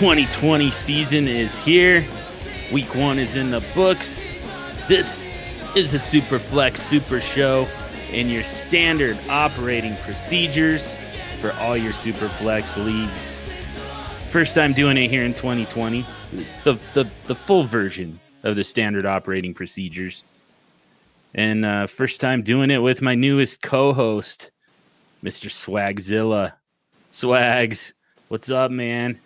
The 2020 season is here. Week one is in the books. This is a Superflex Super Show and your standard operating procedures for all your Superflex leagues. First time doing it here in 2020. The, the, the full version of the standard operating procedures. And uh, first time doing it with my newest co host, Mr. Swagzilla. Swags, what's up, man?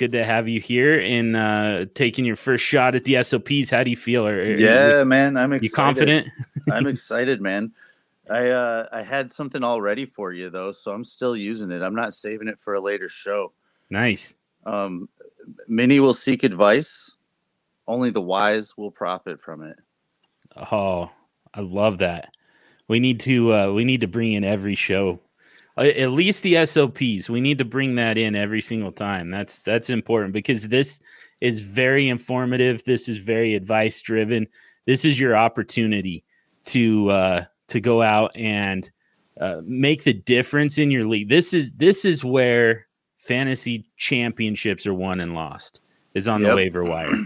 Good to have you here and uh, taking your first shot at the SOPs. How do you feel? Are, are yeah, you, man, I'm excited. You confident? I'm excited, man. I uh, I had something all ready for you though, so I'm still using it. I'm not saving it for a later show. Nice. Um, many will seek advice. Only the wise will profit from it. Oh, I love that. We need to uh, we need to bring in every show at least the SOPs. We need to bring that in every single time. That's that's important because this is very informative. This is very advice driven. This is your opportunity to uh, to go out and uh, make the difference in your league. This is this is where fantasy championships are won and lost is on yep. the waiver wire.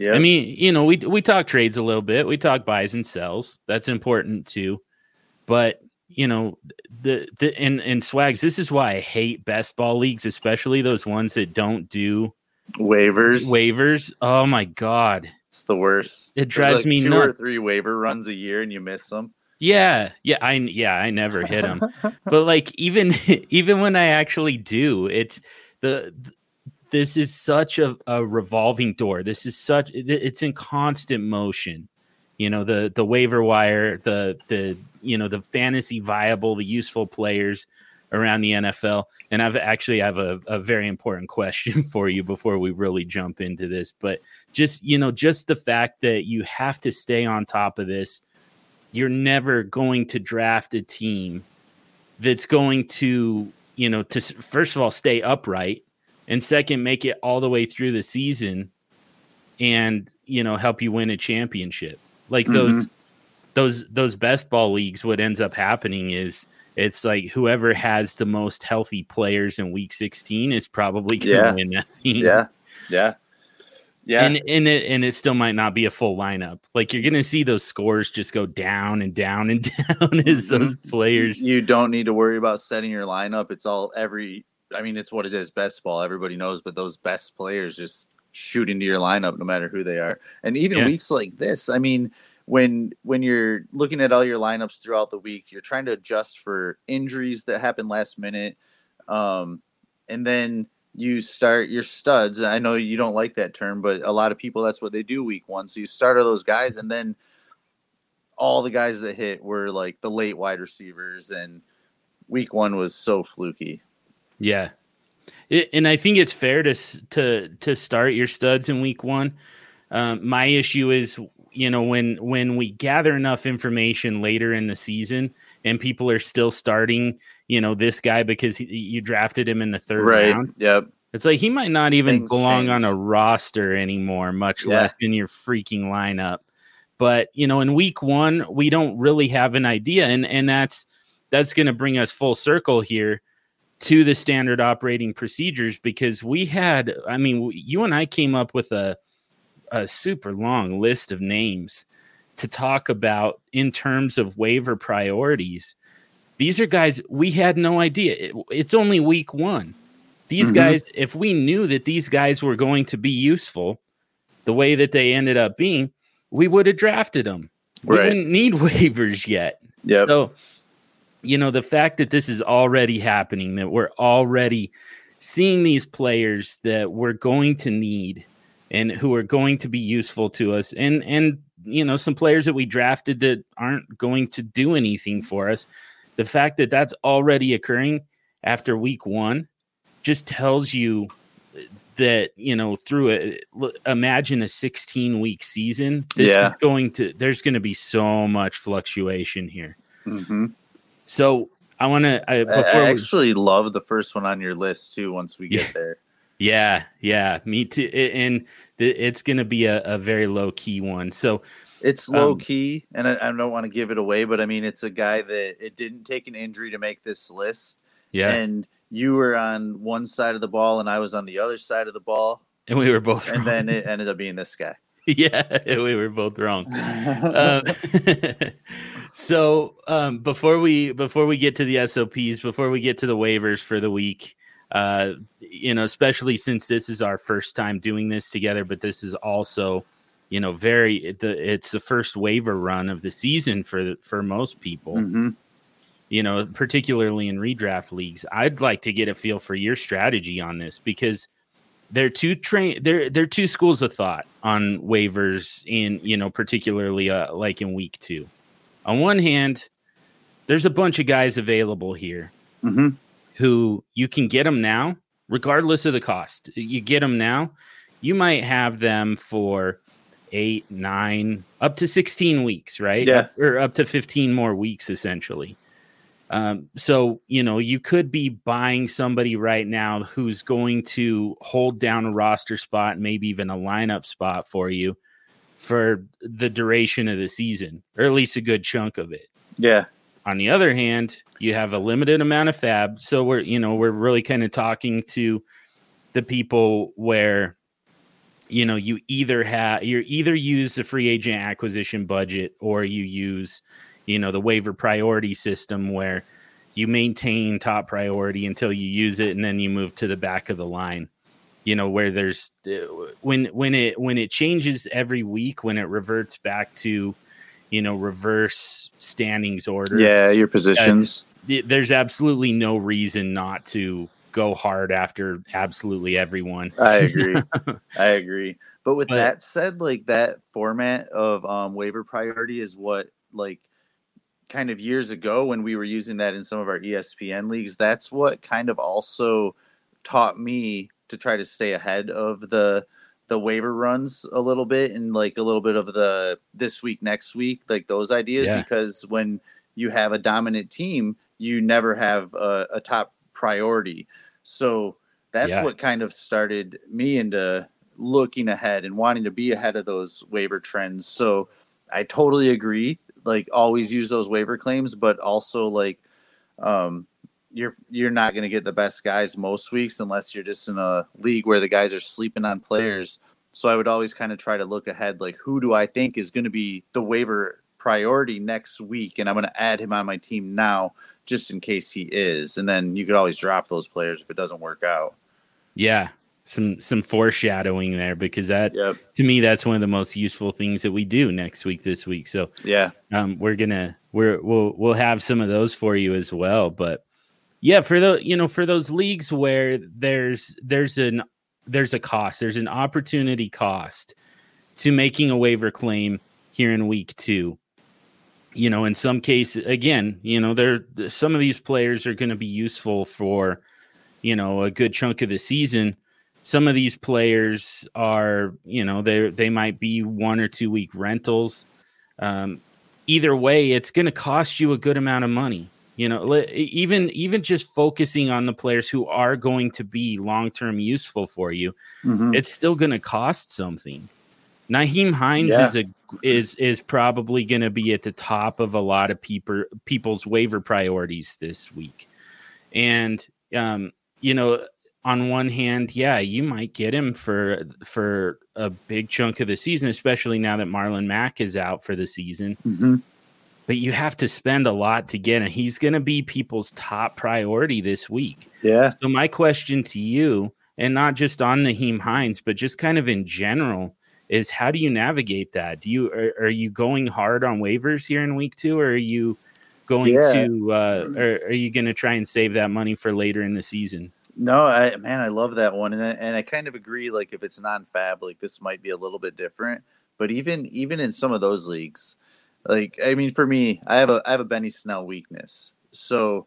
Yeah, I mean, you know, we we talk trades a little bit. We talk buys and sells. That's important too. But you know the the and and swags this is why i hate best ball leagues especially those ones that don't do waivers. waivers. Oh my god. It's the worst. It drives like me two nuts. or three waiver runs a year and you miss them. Yeah yeah i yeah i never hit them but like even even when i actually do it's the this is such a, a revolving door. This is such it's in constant motion. You know the the waiver wire the the you know the fantasy viable the useful players around the NFL and I've actually have a, a very important question for you before we really jump into this but just you know just the fact that you have to stay on top of this you're never going to draft a team that's going to you know to first of all stay upright and second make it all the way through the season and you know help you win a championship like mm-hmm. those those those best ball leagues, what ends up happening is it's like whoever has the most healthy players in week 16 is probably going to yeah. win that Yeah. Yeah. Yeah. And and it and it still might not be a full lineup. Like you're gonna see those scores just go down and down and down as those mm-hmm. players. You don't need to worry about setting your lineup. It's all every I mean, it's what it is, best ball. Everybody knows, but those best players just shoot into your lineup no matter who they are. And even yeah. weeks like this, I mean, when when you're looking at all your lineups throughout the week, you're trying to adjust for injuries that happen last minute, um, and then you start your studs. I know you don't like that term, but a lot of people that's what they do week one. So you start all those guys, and then all the guys that hit were like the late wide receivers, and week one was so fluky. Yeah, it, and I think it's fair to to to start your studs in week one. Um, my issue is you know when when we gather enough information later in the season and people are still starting you know this guy because he, you drafted him in the third right. round yep it's like he might not even Things belong change. on a roster anymore much yeah. less in your freaking lineup but you know in week one we don't really have an idea and and that's that's going to bring us full circle here to the standard operating procedures because we had i mean you and i came up with a a super long list of names to talk about in terms of waiver priorities. These are guys we had no idea. It, it's only week one. These mm-hmm. guys, if we knew that these guys were going to be useful the way that they ended up being, we would have drafted them. We right. wouldn't need waivers yet. Yep. So, you know, the fact that this is already happening, that we're already seeing these players that we're going to need and who are going to be useful to us and and you know some players that we drafted that aren't going to do anything for us the fact that that's already occurring after week 1 just tells you that you know through a imagine a 16 week season this yeah. is going to there's going to be so much fluctuation here mm-hmm. so i want to I, I, actually we, love the first one on your list too once we get yeah. there yeah, yeah, me too. And it's going to be a, a, very low key one. So it's low um, key, and I, I don't want to give it away, but I mean, it's a guy that it didn't take an injury to make this list. Yeah, and you were on one side of the ball and I was on the other side of the ball. And we were both And wrong. then it ended up being this guy. yeah, we were both wrong. Um, so um, before we before we get to the SOPs, before we get to the waivers for the week, uh, you know, especially since this is our first time doing this together, but this is also, you know, very the it's the first waiver run of the season for for most people. Mhm. You know, particularly in redraft leagues. I'd like to get a feel for your strategy on this because they're two train they're they're two schools of thought on waivers in you know particularly uh, like in week two on one hand there's a bunch of guys available here Mhm. Who you can get them now regardless of the cost you get them now you might have them for eight nine up to 16 weeks right Yeah. Up- or up to 15 more weeks essentially um, so you know you could be buying somebody right now who's going to hold down a roster spot, maybe even a lineup spot for you for the duration of the season, or at least a good chunk of it. Yeah. On the other hand, you have a limited amount of fab, so we're you know we're really kind of talking to the people where you know you either have you either use the free agent acquisition budget or you use you know the waiver priority system where you maintain top priority until you use it and then you move to the back of the line. You know where there's uh, when when it when it changes every week when it reverts back to you know reverse standings order Yeah. Your positions. th- there's absolutely no reason not to go hard after absolutely everyone I agree. I agree. But with But- that said, like that format of um, waiver priority is what like kind of years ago when we were using that in some of our ESPN leagues. That's what kind of also taught me to try to stay ahead of the the waiver runs a little bit and like a little bit of the this week next week like those ideas Yeah. because when you have a dominant team you never have a, a top priority so that's Yeah. what kind of started me into looking ahead and wanting to be ahead of those waiver trends. So I totally agree. Like always use those waiver claims, but also like um you're you're not going to get the best guys most weeks unless you're just in a league where the guys are sleeping on players. So I would always kind of try to look ahead like who do I think is going to be the waiver priority next week and I'm going to add him on my team now just in case he is. And then you could always drop those players if it doesn't work out. yeah some some foreshadowing there because that Yep. to me that's one of the most useful things that we do next week this week so Yeah. um, we're gonna we're we'll we'll have some of those for you as well but yeah for the you know for those leagues where there's there's an there's a cost there's an opportunity cost to making a waiver claim here in week two. You know in some cases again you know there some of these players are going to be useful for you know a good chunk of the season. Some of these players are you know they they might be one or two week rentals. Um, either way it's going to cost you a good amount of money you know even even just focusing on the players who are going to be long term useful for you Mhm. it's still going to cost something Nyheim Hines Yeah. is a is is probably going to be at the top of a lot of people people's waiver priorities this week. And um, you know, on one hand, yeah, you might get him for for a big chunk of the season, especially now that Marlon Mack is out for the season. Mhm. But you have to spend a lot to get him. He's going to be people's top priority this week. Yeah. So my question to you, and not just on Nyheim Hines, but just kind of in general, is how do you navigate that? Do you are, are you going hard on waivers here in week two, or are you going Yeah. to uh, or are you going to try and save that money for later in the season? No, I man, I love that one, and I, and I kind of agree. Like if it's non-fab, like this might be a little bit different. But even even in some of those leagues, like I mean, for me, I have a I have a Benny Snell weakness. So,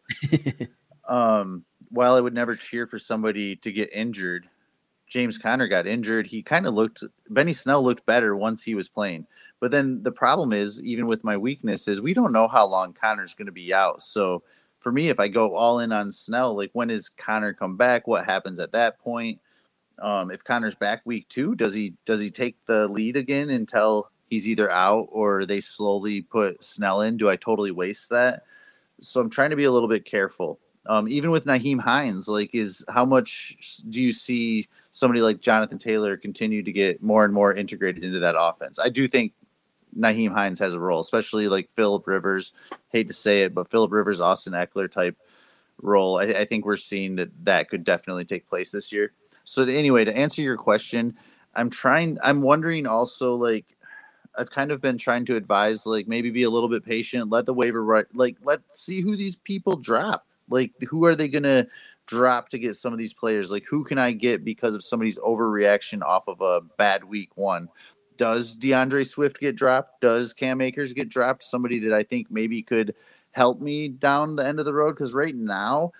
um, while I would never cheer for somebody to get injured, James Conner got injured. He kind of looked Benny Snell looked better once he was playing. But then the problem is, even with my weakness, is we don't know how long Conner's going to be out. So for me, if I go all in on Snell, like when does Conner come back? What happens at that point? Um, if Conner's back week two, does he does he take the lead again until he's either out or they slowly put Snell in? Do I totally waste that? So I'm trying to be a little bit careful. Um, even with Nyheim Hines, like, is how much do you see somebody like Jonathan Taylor continue to get more and more integrated into that offense? I do think Nyheim Hines has a role, especially like Philip Rivers. Hate to say it, but Philip Rivers, Austin Ekeler type role. I, I think we're seeing that that could definitely take place this year. So to, anyway, to answer your question, I'm trying. I'm wondering also like I've kind of been trying to advise like maybe be a little bit patient. Let the waiver right. Like let's see who these people drop. Like who are they gonna drop to get some of these players? Like who can I get because of somebody's overreaction off of a bad week one? Does DeAndre Swift get dropped? Does Cam Akers get dropped? Somebody that I think maybe could help me down the end of the road because right now,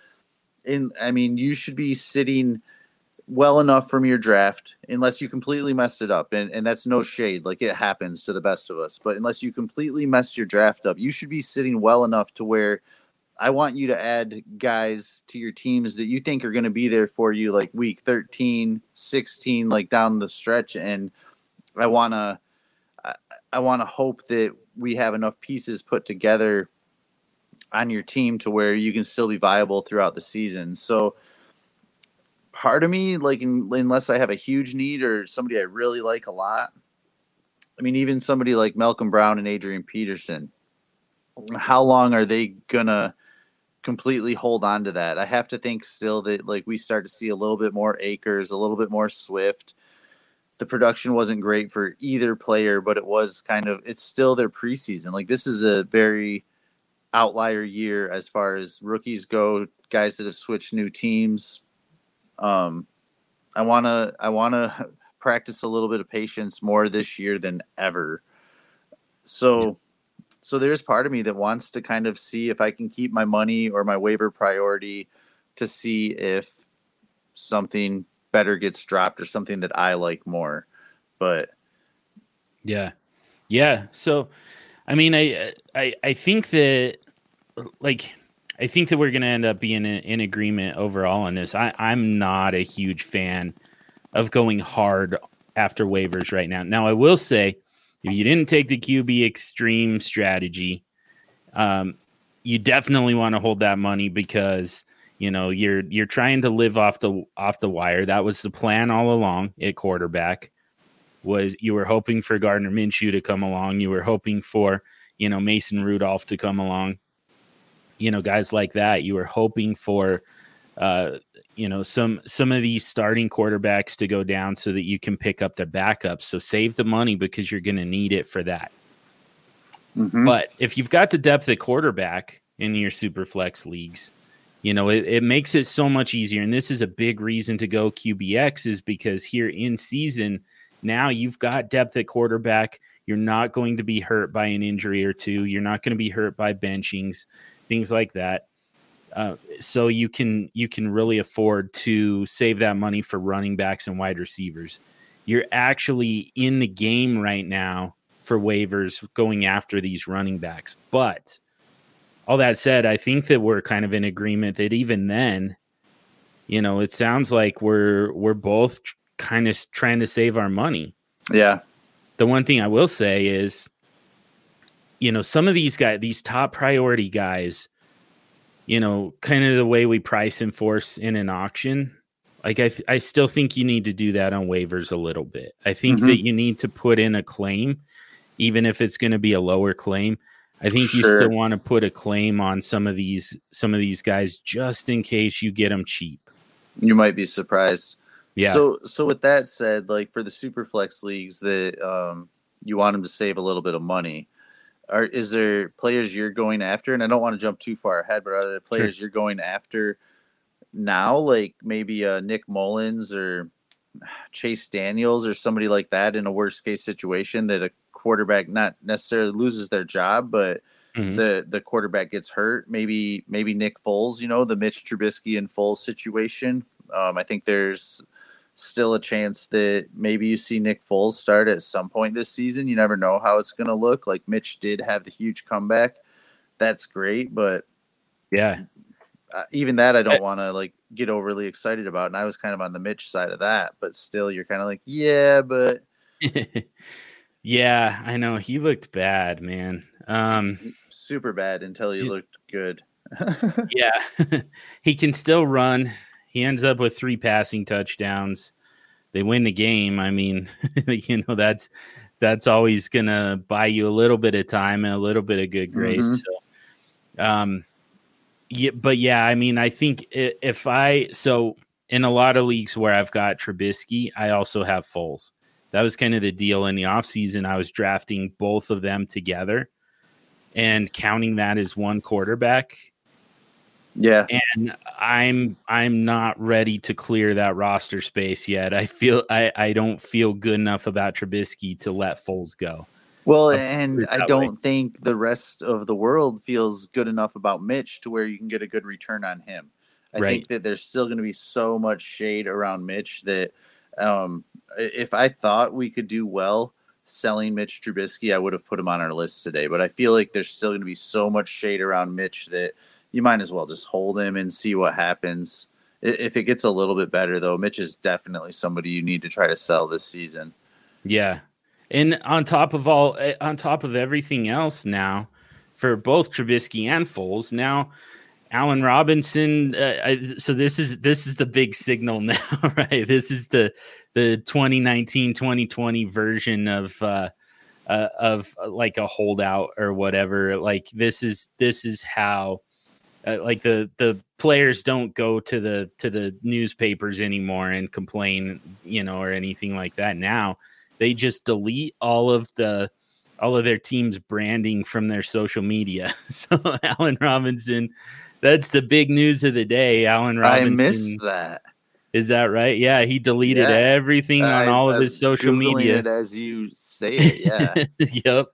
in I mean, you should be sitting well enough from your draft unless you completely messed it up and, and that's no mm. shade like it happens to the best of us but unless you completely messed your draft up you should be sitting well enough to where i want you to add guys to your teams that you think are going to be there for you like week 13 16 like down the stretch and i want to I, I want to hope that we have enough pieces put together on your team to where you can still be viable throughout the season. So part of me, like in, unless I have a huge need or somebody I really like a lot. I mean, even somebody like Malcolm Brown and Adrian Peterson, how long are they gonna completely hold on to that? I have to think still that like we start to see a little bit more Akers, a little bit more Swift. The production wasn't great for either player, but it was kind of it's still their preseason. Like this is a very outlier year as far as rookies go, guys that have switched new teams, um, I want to I want to practice a little bit of patience more this year than ever. So yeah. so there's part of me that wants to kind of see if I can keep my money or my waiver priority to see if something better gets dropped or something that I like more. But yeah. Yeah, so I mean I I I think that like I think that we're going to end up being in, in, agreement overall on this. I, I'm not a huge fan of going hard after waivers right now. Now, I will say, if you didn't take the QB extreme strategy, um, you definitely want to hold that money because you know you're you're trying to live off the off the wire. That was the plan all along at quarterback. Was you were hoping for Gardner Minshew to come along. You were hoping for you know Mason Rudolph to come along you know guys like that you were hoping for uh, you know some some of these starting quarterbacks to go down so that you can pick up the backups. So save the money because you're going to need it for that. Mm-hmm. but if you've got the depth at quarterback in your super flex leagues you know it, it makes it so much easier. And this is a big reason to go qbx is because here in season now you've got depth at quarterback. You're not going to be hurt by an injury or two. You're not going to be hurt by benchings things like that. Uh, so you can you can really afford to save that money for running backs and wide receivers. You're actually in the game right now for waivers going after these running backs. But all that said, I think that we're kind of in agreement that even then, you know, it sounds like we're we're both kind of trying to save our money. Yeah. The one thing I will say is you know, some of these guys, these top priority guys, you know, kind of the way we price and force in an auction. Like I, th- I still think you need to do that on waivers a little bit. I think mm-hmm. that you need to put in a claim, even if it's going to be a lower claim. I think sure. you still want to put a claim on some of these some of these guys just in case you get them cheap. You might be surprised. Yeah. So so with that said, like for the super flex leagues that um, you want them to save a little bit of money, are is there players you're going after? And I don't want to jump too far ahead, but are there players sure. you're going after now, like maybe uh, Nick Mullens or Chase Daniels or somebody like that in a worst case situation that a quarterback not necessarily loses their job, but mm-hmm. the the quarterback gets hurt. Maybe maybe Nick Foles, you know, the Mitch Trubisky and Foles situation. Um, I think there's still a chance that maybe you see Nick Foles start at some point this season. You never know how it's going to look. Like Mitch did have the huge comeback. That's great, but yeah, uh, even that I don't want to like get overly excited about. And I was kind of on the Mitch side of that, but still, you're kind of like, yeah, but yeah, I know he looked bad, man. Um, super bad until he looked good. yeah, he can still run. He ends up with three passing touchdowns. They win the game. I mean, you know that's that's always gonna buy you a little bit of time and a little bit of good grace. Mm-hmm. So, um, yeah, but yeah, I mean, I think if I so in a lot of leagues where I've got Trubisky, I also have Foles. That was kind of the deal in the offseason. I was drafting both of them together and counting that as one quarterback. Yeah. And I'm I'm not ready to clear that roster space yet. I feel I, I don't feel good enough about Trubisky to let Foles go. Well, and I don't way. think the rest of the world feels good enough about Mitch to where you can get a good return on him. I right. think that there's still going to be so much shade around Mitch that um, if I thought we could do well selling Mitch Trubisky, I would have put him on our list today. But I feel like there's still going to be so much shade around Mitch that you might as well just hold him and see what happens. If it gets a little bit better, though, Mitch is definitely somebody you need to try to sell this season. Yeah, and on top of all, eh, on top of everything else, now for both Trubisky and Foles, now Allen Robinson. Uh, I, so this is this is the big signal now, right? This is the the 2019 2020 version of uh, uh, of uh, like a holdout or whatever. Like this is this is how uh, like the the players don't go to the to the newspapers anymore and complain, you know, or anything like that. Now they just delete all of the all of their team's branding from their social media. So Allen Robinson that's the big news of the day. Allen Robinson. I missed that. Is that right? Yeah, he deleted yeah. everything on all of his social Googling media. As you say it, yeah. yep,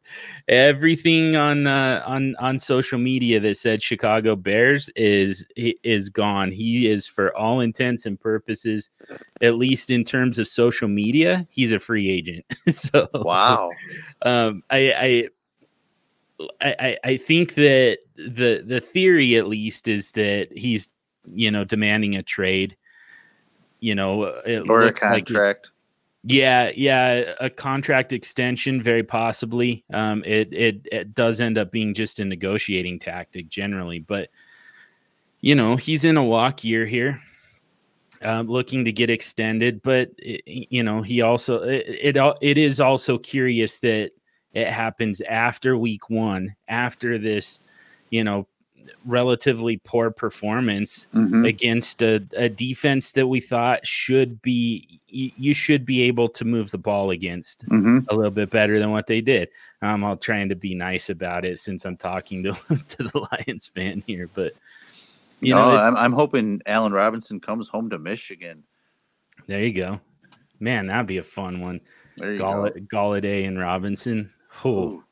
everything on uh, on on social media that said Chicago Bears is is gone. He is, for all intents and purposes, at least in terms of social media, he's a free agent. so wow, um, I, I I, I think that the the theory at least is that he's you know demanding a trade you know or a contract like yeah yeah a contract extension very possibly. Um it, it it does end up being just a negotiating tactic generally but you know he's in a walk year here uh, looking to get extended but it, you know he also it, it it is also curious that it happens after week one, after this, you know, relatively poor performance mm-hmm. against a, a, defense that we thought should be you should be able to move the ball against mm-hmm. a little bit better than what they did. I'm all trying to be nice about it since I'm talking to to the Lions fan here, but you no, know, it, I'm, I'm hoping Allen Robinson comes home to Michigan. There you go, man. That'd be a fun one. Gall- Golladay and Robinson. Oh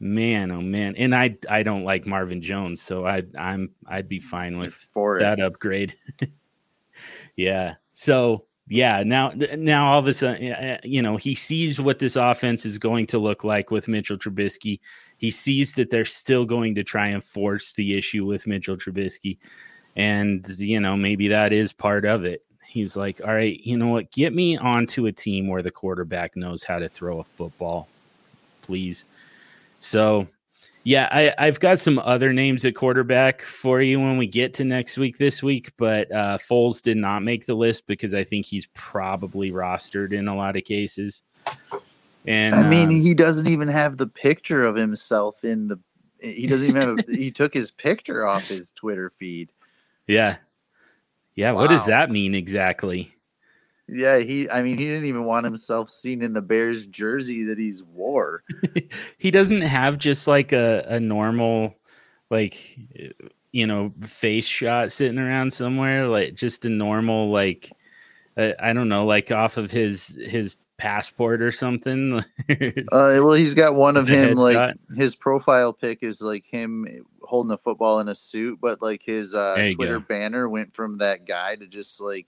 man, oh man. And I I don't like Marvin Jones, so I I'm I'd be fine with For that upgrade. yeah. So yeah, now now all of a sudden, you know, he sees what this offense is going to look like with Mitchell Trubisky. He sees that they're still going to try and force the issue with Mitchell Trubisky, and you know maybe that is part of it. He's like, all right, you know what? Get me onto a team where the quarterback knows how to throw a football please. So, yeah, I, I've got some other names at quarterback for you when we get to next week this week, but uh, Foles did not make the list because I think he's probably rostered in a lot of cases. And I mean, um, he doesn't even have the picture of himself in the. He doesn't even have. he took his picture off his Twitter feed. Yeah, yeah. Wow. What does that mean exactly? Yeah, he. I mean, he didn't even want himself seen in the Bears jersey that he's wore. he doesn't have just like a a normal, like, you know, face shot sitting around somewhere. Like just a normal, like, uh, I don't know, like off of his his passport or something. uh, well, he's got one of him. Like shot. his profile pic is like him holding a football in a suit, but like his uh, Twitter go. banner went from that guy to just like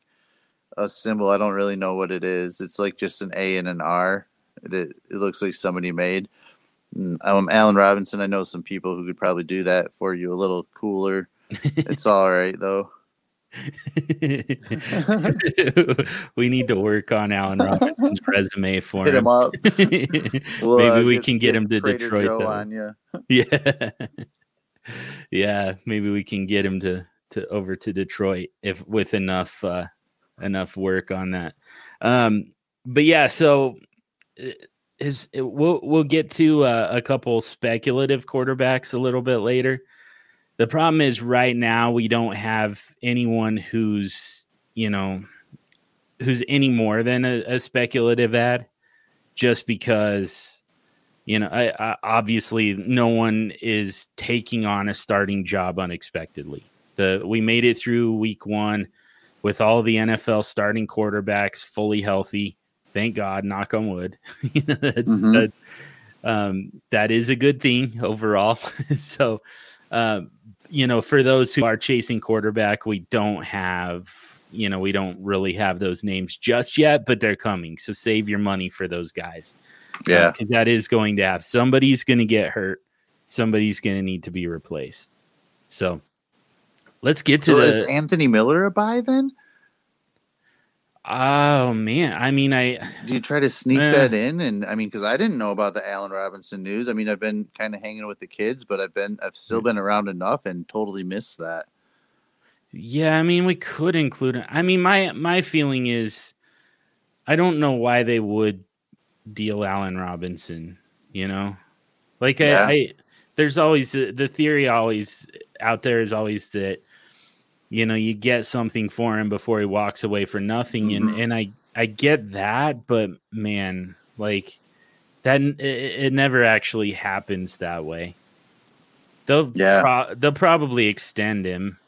a symbol. I don't really know what it is. It's like just an A and an R. It, it looks like somebody made. Mm, um, Allen Robinson. I know some people who could probably do that for you a little cooler. it's all right though. we need to work on Allen Robinson's resume for Hit him. him up. We'll, Maybe uh, we get, can get, get him to Trader Detroit. On you. yeah. yeah, maybe we can get him to to over to Detroit if with enough uh enough work on that. Um but yeah, so is uh, we'll we'll get to uh, a couple speculative quarterbacks a little bit later. The problem is right now we don't have anyone who's, you know, who's any more than a, a speculative ad just because you know, I, I, obviously no one is taking on a starting job unexpectedly. The we made it through week 1 with all the NFL starting quarterbacks fully healthy. Thank God, knock on wood. mm-hmm. that, um, that is a good thing overall. so, um, you know, for those who are chasing quarterback, we don't have, you know, we don't really have those names just yet, but they're coming. So save your money for those guys. Yeah. Uh, that is going to have somebody's going to get hurt. Somebody's going to need to be replaced. So let's get to so the. Is Anthony Miller a buy then? Oh man, I mean, I do you try to sneak uh, that in? And I mean, because I didn't know about the Allen Robinson news. I mean, I've been kind of hanging with the kids, but I've been I've still been around enough and totally missed that. Yeah, I mean, we could include it. I mean, my my feeling is, I don't know why they would deal Allen Robinson. You know, like yeah. I, I, there's always the theory always out there is always that you know you get something for him before he walks away for nothing mm-hmm. and and i i get that but man like that it, it never actually happens that way they'll yeah pro- they'll probably extend him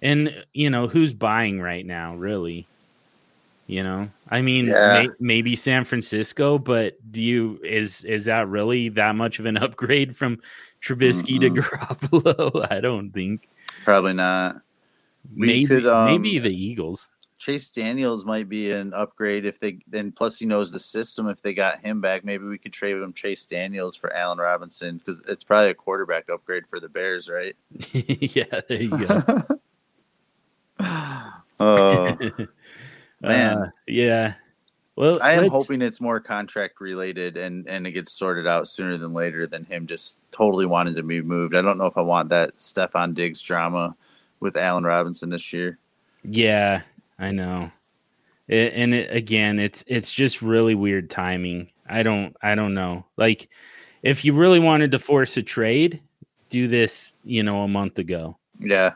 and you know who's buying right now really you know i mean yeah. may, maybe san francisco but do you is is that really that much of an upgrade from Trubisky mm-hmm. to Garoppolo? I don't think. Probably not. We maybe could, um, maybe the Eagles. Chase Daniels might be an upgrade if they then plus he knows the system. If they got him back, maybe we could trade him Chase Daniels for Allen Robinson because it's probably a quarterback upgrade for the Bears, right? yeah, there you go. oh man, uh, yeah. Well, I am hoping it's more contract related and and it gets sorted out sooner than later than him just totally wanting to be moved. I don't know if I want that Stefon Diggs drama with Allen Robinson this year. Yeah, I know. It, and it, again, it's it's just really weird timing. I don't I don't know. Like if you really wanted to force a trade, do this, you know, a month ago. Yeah.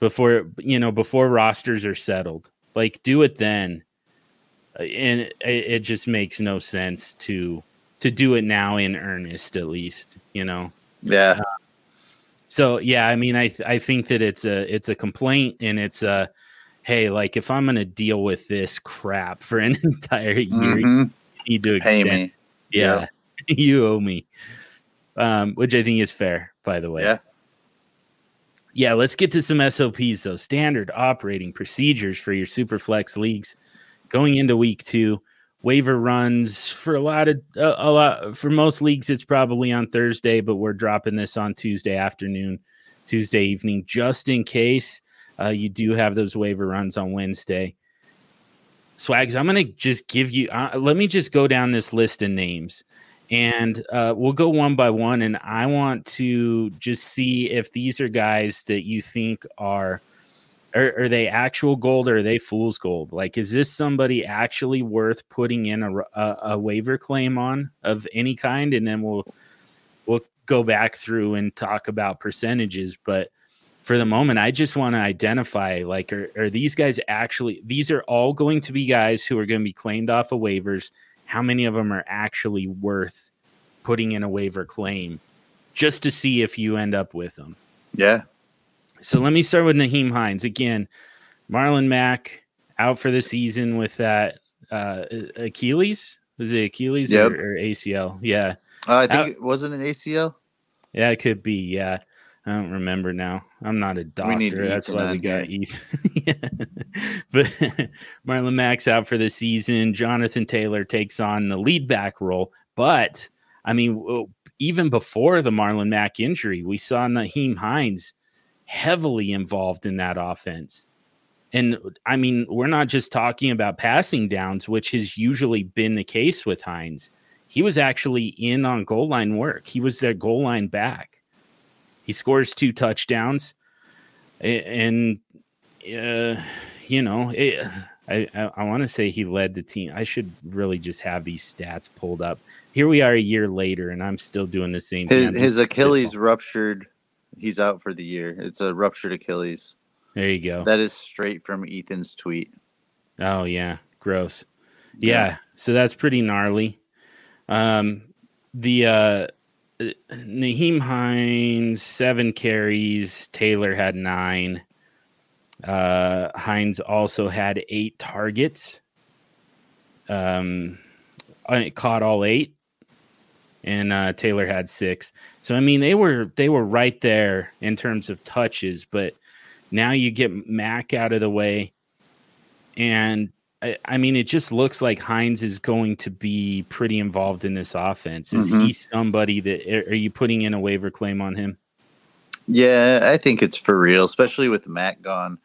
Before you know, before rosters are settled. Like do it then. And it, it just makes no sense to to do it now in earnest at least, you know. Yeah. Uh, so yeah, I mean, I th- I think that it's a it's a complaint and it's a hey, like if I'm gonna deal with this crap for an entire year, mm-hmm. you need to extend. Pay me. Yeah, you owe me. Um, which I think is fair, by the way. Yeah. Yeah, let's get to some SOPs though. Standard operating procedures for your Superflex leagues going into week two waiver runs for a lot of uh, a lot for most leagues it's probably on thursday but we're dropping this on tuesday afternoon tuesday evening just in case uh, you do have those waiver runs on wednesday. Swags i'm gonna just give you uh, let me just go down this list of names and uh, we'll go one by one and i want to just see if these are guys that you think are are, are, they actual gold or are they fool's gold? Like, is this somebody actually worth putting in a, a, a, waiver claim on of any kind? And then we'll we'll go back through and talk about percentages. But for the moment, I just want to identify like, are, are these guys actually? These are all going to be guys who are going to be claimed off of waivers. How many of them are actually worth putting in a waiver claim, just to see if you end up with them? Yeah, so let me start with Nyheim Hines again. Marlon Mack out for the season with that uh, Achilles. Was it Achilles yep. or, or, ACL? Yeah, uh, I think out, it wasn't an ACL. Yeah, it could be. Yeah, I don't remember now. I'm not a doctor. That's why we got Ethan. but Marlon Mack's out for the season. Jonathan Taylor takes on the lead back role. But I mean, even before the Marlon Mack injury, we saw Nyheim Hines heavily involved in that offense. And I mean, we're not just talking about passing downs, which has usually been the case with Hines. He was actually in on goal line work. He was their goal line back. He scores two touchdowns, and uh, you know, it, I I, I want to say he led the team. I should really just have these stats pulled up. Here we are a year later, and I'm still doing the same. His, his Achilles ruptured. He's out for the year. It's a ruptured Achilles. There you go. That is straight from Ethan's tweet. Oh yeah, gross. Yeah, yeah. so that's pretty gnarly. Um, the uh, Nyheim Hines seven carries. Taylor had nine. Uh, Hines also had eight targets. Um, I caught all eight, and uh, Taylor had six. So I mean, they were they were right there in terms of touches, but now you get Mack out of the way, and I, I mean, it just looks like Hines is going to be pretty involved in this offense. Is mm-hmm. he somebody that are you putting in a waiver claim on him? Yeah, I think it's for real, especially with Mack gone.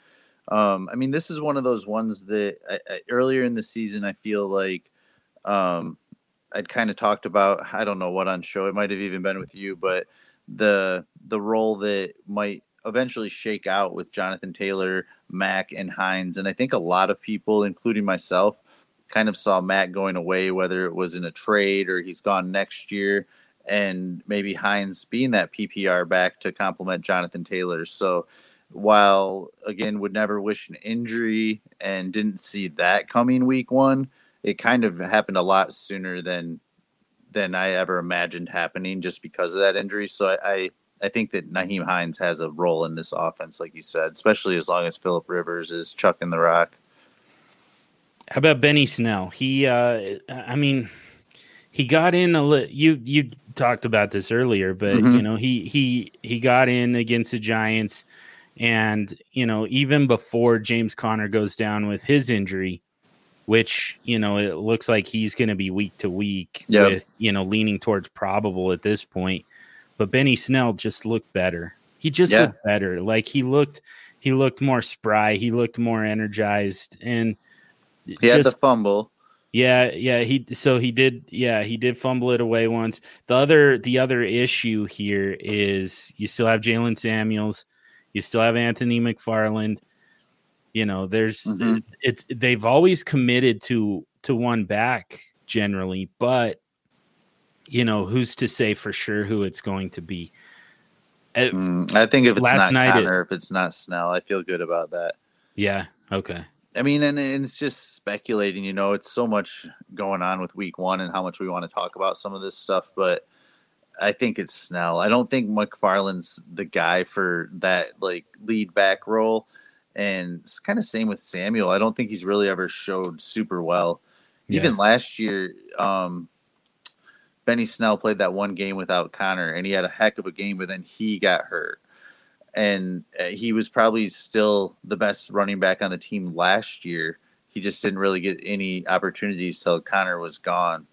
Um, I mean, this is one of those ones that I, I, earlier in the season, I feel like um, I'd kind of talked about. I don't know what on show. It might have even been with you, but the the role that might eventually shake out with Jonathan Taylor, Mack, and Hines. And I think a lot of people, including myself, kind of saw Mack going away, whether it was in a trade or he's gone next year, and maybe Hines being that PPR back to complement Jonathan Taylor. So while again would never wish an injury and didn't see that coming week one, it kind of happened a lot sooner than than I ever imagined happening just because of that injury. So I, I I think that Nyheim Hines has a role in this offense, like you said, especially as long as Philip Rivers is chucking the rock. How about Benny Snell? He, uh, I mean, he got in a little. You you talked about this earlier, but mm-hmm. you know he he he got in against the Giants, and you know even before James Conner goes down with his injury, which you know it looks like he's going to be week to week yep. with you know leaning towards probable at this point but Benny Snell just looked better. He just yeah. looked better. Like he looked he looked more spry, he looked more energized and he just, had the fumble. Yeah, yeah, he so he did yeah, he did fumble it away once. The other the other issue here is you still have Jaylen Samuels, you still have Anthony McFarland. You know, there's mm-hmm. it's they've always committed to to one back generally, but you know, who's to say for sure who it's going to be? Uh, mm, I think if it's not Conner, it, if it's not Snell, I feel good about that. Yeah. Okay. I mean, and, and, it's just speculating. You know, it's so much going on with Week One and how much we want to talk about some of this stuff, but I think it's Snell. I don't think McFarland's the guy for that like lead back role, and it's kind of same with Samuel. I don't think he's really ever showed super well. Yeah. Even last year, um, Benny Snell played that one game without Conner, and he had a heck of a game, but then he got hurt. And uh, he was probably still the best running back on the team last year. He just didn't really get any opportunities till Conner was gone.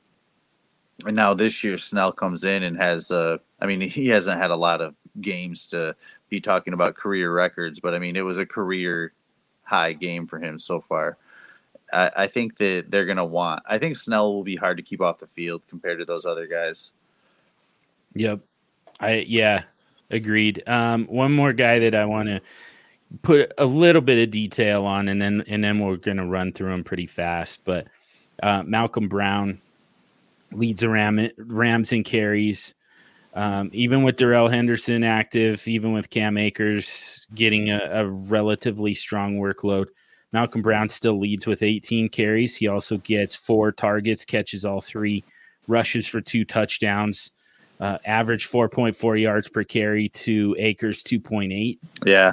And now this year, Snell comes in and has, uh, I mean, he hasn't had a lot of games to be talking about career records, but I mean, it was a career high game for him so far. I, I think that they're going to want. I think Snell will be hard to keep off the field compared to those other guys. Yep. I yeah, agreed. Um, one more guy that I want to put a little bit of detail on, and then and then we're going to run through them pretty fast. But uh, Malcolm Brown leads Ram, Rams in carries. Um, even with Darrell Henderson active, even with Cam Akers getting a, a relatively strong workload, Malcolm Brown still leads with 18 carries. He also gets four targets, catches all three, rushes for two touchdowns, uh, average 4.4 yards per carry to Akers 2.8. Yeah.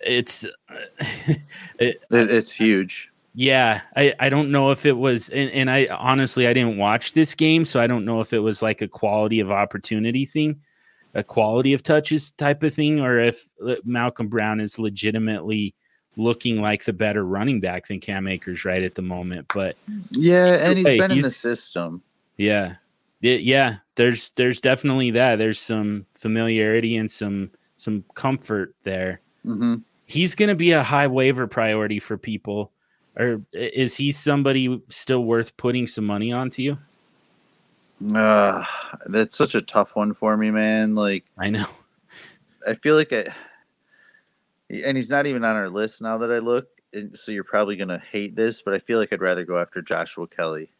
It's it, it's huge. Yeah, I, I don't know if it was, and, and I honestly I didn't watch this game, so I don't know if it was like a quality of opportunity thing, a quality of touches type of thing, or if uh, Malcolm Brown is legitimately looking like the better running back than Cam Akers right at the moment. But yeah, and he's been he's, in the system. Yeah. Yeah, there's there's definitely that. There's some familiarity and some some comfort there. Mm-hmm. He's going to be a high waiver priority for people. Or is he somebody still worth putting some money onto you? Uh, that's such a tough one for me, man. Like I know I feel like I, and he's not even on our list now that I look. And So you're probably gonna hate this, but I feel like I'd rather go after Joshua Kelley.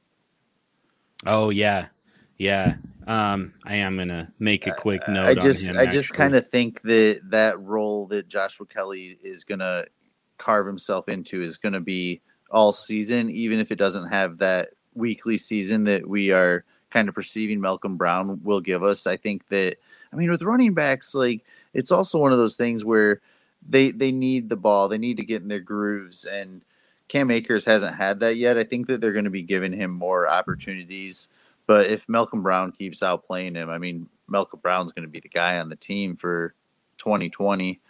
Oh yeah, yeah. Um, I am gonna make a quick note. I just, him, I just kind of think that that role that Joshua Kelley is gonna carve himself into is gonna be all season, even if it doesn't have that weekly season that we are kind of perceiving Malcolm Brown will give us. I think that, I mean, with running backs, like it's also one of those things where they they need the ball, they need to get in their grooves, and Cam Akers hasn't had that yet. I think that they're going to be giving him more opportunities. But if Malcolm Brown keeps out playing him, I mean, Malcolm Brown's going to be the guy on the team for 2020.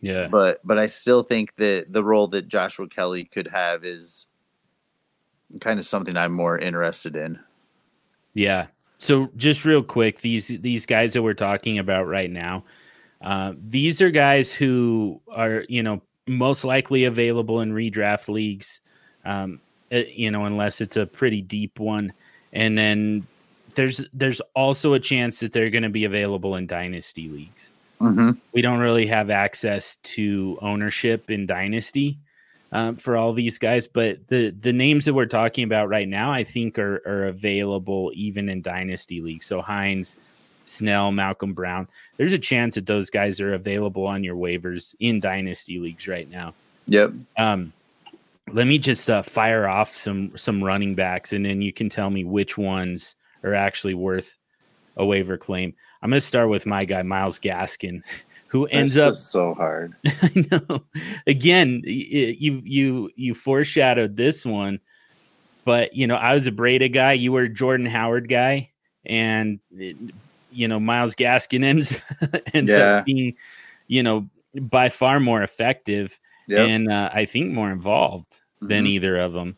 Yeah. But but I still think that the role that Joshua Kelley could have is kind of something I'm more interested in. Yeah. So just real quick, these these guys that we're talking about right now, uh, these are guys who are you know most likely available in redraft leagues, um, uh, you know unless it's a pretty deep one, and then there's there's also a chance that they're going to be available in dynasty leagues. Mm-hmm. We don't really have access to ownership in dynasty, um, for all these guys. But the the names that we're talking about right now, I think, are are available even in dynasty leagues. So Hines, Snell, Malcolm Brown. There's a chance that those guys are available on your waivers in dynasty leagues right now. Yep. Um, let me just uh, fire off some some running backs, and then you can tell me which ones are actually worth a waiver claim. I'm going to start with my guy Myles Gaskin who ends this up so hard. I know. Again, you you you foreshadowed this one, but you know I was a Breida guy. You were a Jordan Howard guy, and you know Myles Gaskin ends ends yeah. up being you know by far more effective yep. and uh, I think more involved mm-hmm. than either of them.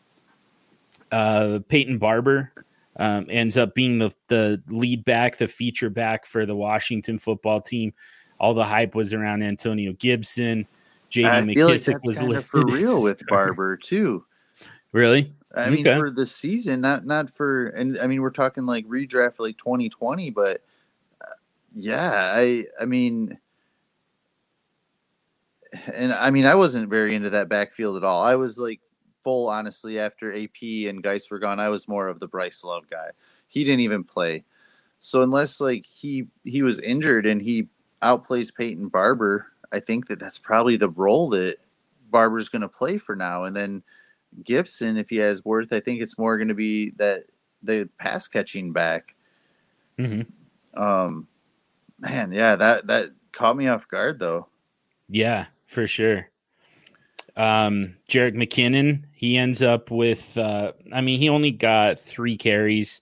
Uh, Peyton Barber um, ends up being the the lead back, the feature back for the Washington football team all the hype was around Antonio Gibson. JD McKissic like was listed for real with Barber too. Really? I okay. mean, for the season, not not for, and I mean, we're talking like redraft like 2020, but uh, yeah, I I mean, and I mean, I wasn't very into that backfield at all. I was like full, honestly, after AP and Guice were gone, I was more of the Bryce Love guy. He didn't even play, so unless like he he was injured and he outplays Peyton Barber, I think that that's probably the role that Barber's going to play for now. And then Gibson, if he has worth, I think it's more going to be that the pass catching back. Mm-hmm. Um, man, yeah, that that caught me off guard though. Yeah, for sure. Um, Jerick McKinnon, he ends up with, uh, I mean, he only got three carries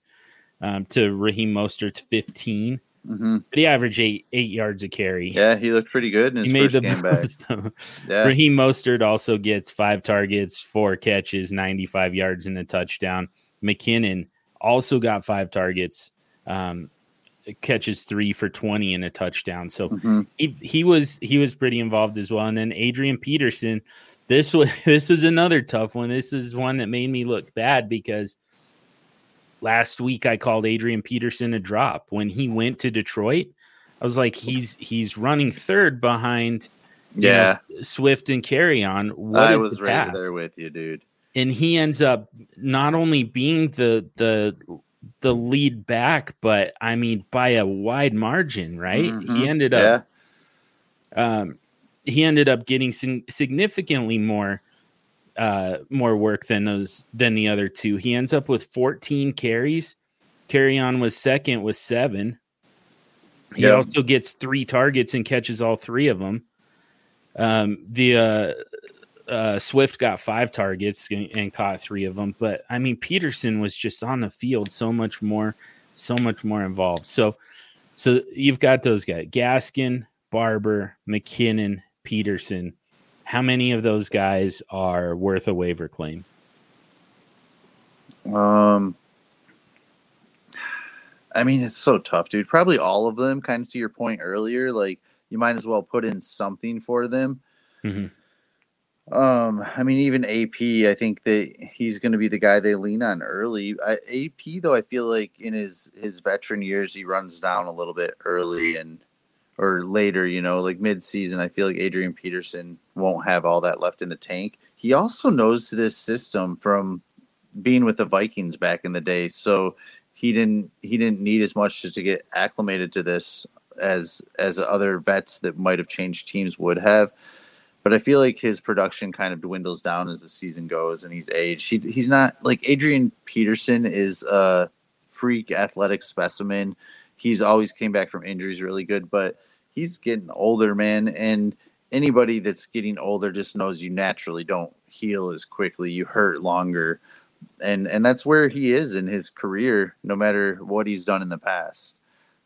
um, to Raheem Mostert's 15. Mm-hmm. But he averaged eight eight yards a carry. Yeah, he looked pretty good in his he first made the game most. back. yeah. Raheem Mostert also gets five targets, four catches, 95 yards and a touchdown. McKinnon also got five targets, um, catches three for 20 and a touchdown. So mm-hmm. he, he was he was pretty involved as well. And then Adrian Peterson, this was this was another tough one. This is one that made me look bad because – last week I called Adrian Peterson a drop when he went to Detroit. I was like, he's he's running third behind, yeah, know, Swift and Kerryon. I was right there with you, dude. And he ends up not only being the the the lead back, but I mean by a wide margin, right? Mm-hmm. He ended up, yeah. um, he ended up getting significantly more uh, more work than those than the other two. He ends up with 14 carries. Kerryon was second with seven. He yep. also gets three targets and catches all three of them. Um, the uh, uh, Swift got five targets and, and, caught three of them. But I mean, Peterson was just on the field so much more, so much more involved. So, so you've got those guys: Gaskin, Barber, McKinnon, Peterson how many of those guys are worth a waiver claim? Um, I mean, it's so tough, dude. Probably all of them. Kind of to your point earlier, like you might as well put in something for them. Mm-hmm. Um, I mean, even AP, I think that he's going to be the guy they lean on early. I, AP, though, I feel like in his his veteran years, he runs down a little bit early, and or later, you know, like mid season, I feel like Adrian Peterson won't have all that left in the tank. He also knows this system from being with the Vikings back in the day. So he didn't he didn't need as much to, get acclimated to this as as other vets that might have changed teams would have. But I feel like his production kind of dwindles down as the season goes and he's aged. He, he's not like Adrian Peterson is a freak athletic specimen. He's always came back from injuries really good, but he's getting older, man. And anybody that's getting older just knows you naturally don't heal as quickly. You hurt longer. And and that's where he is in his career, no matter what he's done in the past.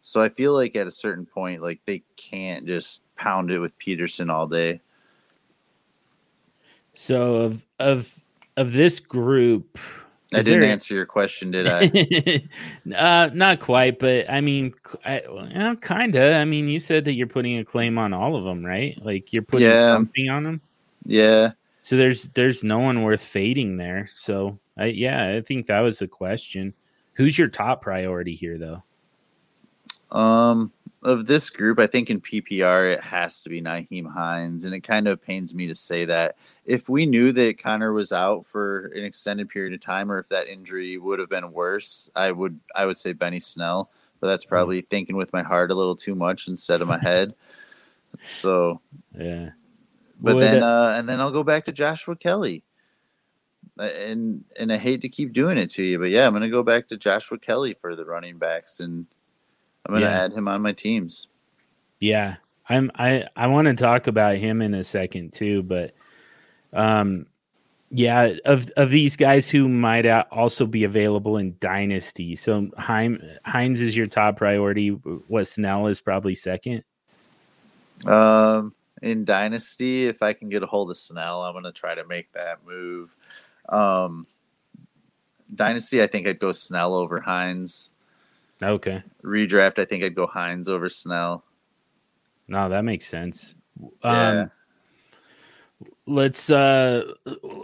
So I feel like at a certain point, like they can't just pound it with Peterson all day. So of of of this group, I didn't there... answer your question, did I? uh, not quite, but I mean, I, well, kind of. I mean, you said that you're putting a claim on all of them, right? Like you're putting yeah. something on them. Yeah. So there's there's no one worth fading there. So I, yeah, I think that was the question. Who's your top priority here, though? Um, of this group, I think in PPR it has to be Nyheim Hines, and it kind of pains me to say that. If we knew that Conner was out for an extended period of time, or if that injury would have been worse, I would I would say Benny Snell, but that's hmm. probably mm. thinking with my heart a little too much instead of my head. So yeah, but then uh, and then I'll go back to Joshua Kelley. And and I hate to keep doing it to you, but yeah, I'm gonna go back to Joshua Kelley for the running backs and I'm gonna yeah. add him on my teams. Yeah, I'm. I I want to talk about him in a second too, but um, yeah, of of these guys who might also be available in Dynasty. So Heim, Hines is your top priority. What Snell is probably second. Um, in Dynasty, if I can get a hold of Snell, I'm gonna try to make that move. Um, Dynasty, I think I'd go Snell over Hines. Okay. Redraft, I think I'd go Hines over Snell. No, that makes sense. Yeah. Let's uh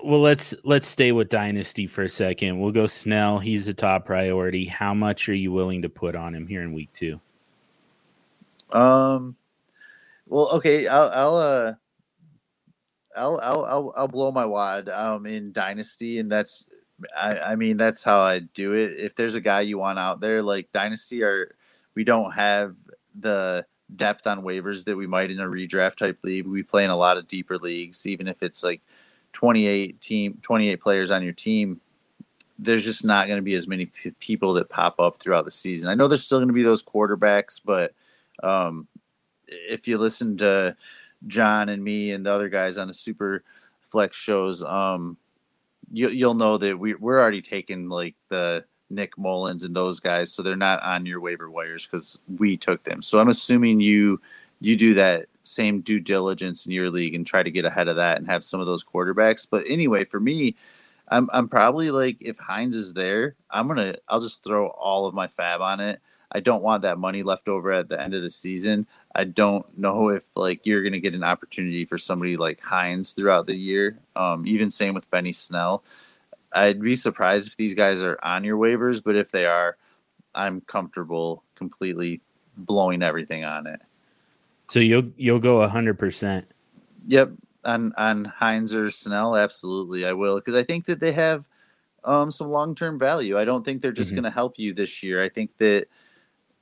well let's let's stay with dynasty for a second. We'll go snell. He's a top priority. How much are you willing to put on him here in week two? Um well okay i'll i'll uh I'll, I'll I'll I'll blow my wad um in dynasty and that's I, I mean, that's how I do it. If there's a guy you want out there, like Dynasty, or we don't have the depth on waivers that we might in a redraft type league. We play in a lot of deeper leagues, even if it's like 28 team, 28 players on your team. There's just not going to be as many p- people that pop up throughout the season. I know there's still going to be those quarterbacks, but um, if you listen to John and me and the other guys on the super flex shows, um, you, you'll know that we, we're already taking like the Nick Mullens and those guys, so they're not on your waiver wires because we took them. So I'm assuming you you do that same due diligence in your league and try to get ahead of that and have some of those quarterbacks. But anyway, for me, I'm I'm probably like if Hines is there, I'm gonna I'll just throw all of my fab on it. I don't want that money left over at the end of the season. I don't know if like you're to get an opportunity for somebody like Hines throughout the year. Um, even same with Benny Snell. I'd be surprised if these guys are on your waivers, but if they are, I'm comfortable completely blowing everything on it. So you'll you'll go hundred percent. Yep, on on Hines or Snell, absolutely, I will because I think that they have um, some long term value. I don't think they're just mm-hmm. going to help you this year. I think that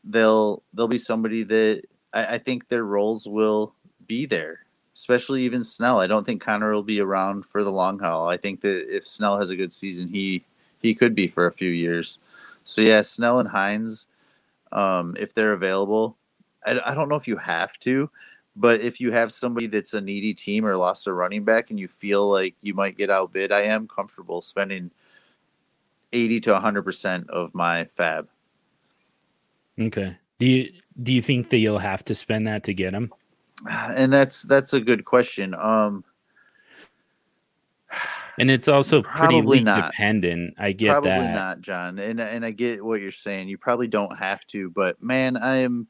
they'll they'll be somebody that I, I, think their roles will be there, especially even Snell. I don't think Conner will be around for the long haul. I think that if Snell has a good season, he he could be for a few years. So yeah, Snell and Hines, um, if they're available, I, I don't know if you have to, but if you have somebody that's a needy team or lost a running back and you feel like you might get outbid, I am comfortable spending eighty to hundred percent of my fab. Okay. Do you do you think that you'll have to spend that to get him? And that's that's a good question. Um and it's also pretty league not. dependent. I get probably that. not, John. And and I get what you're saying. You probably don't have to, but man, I am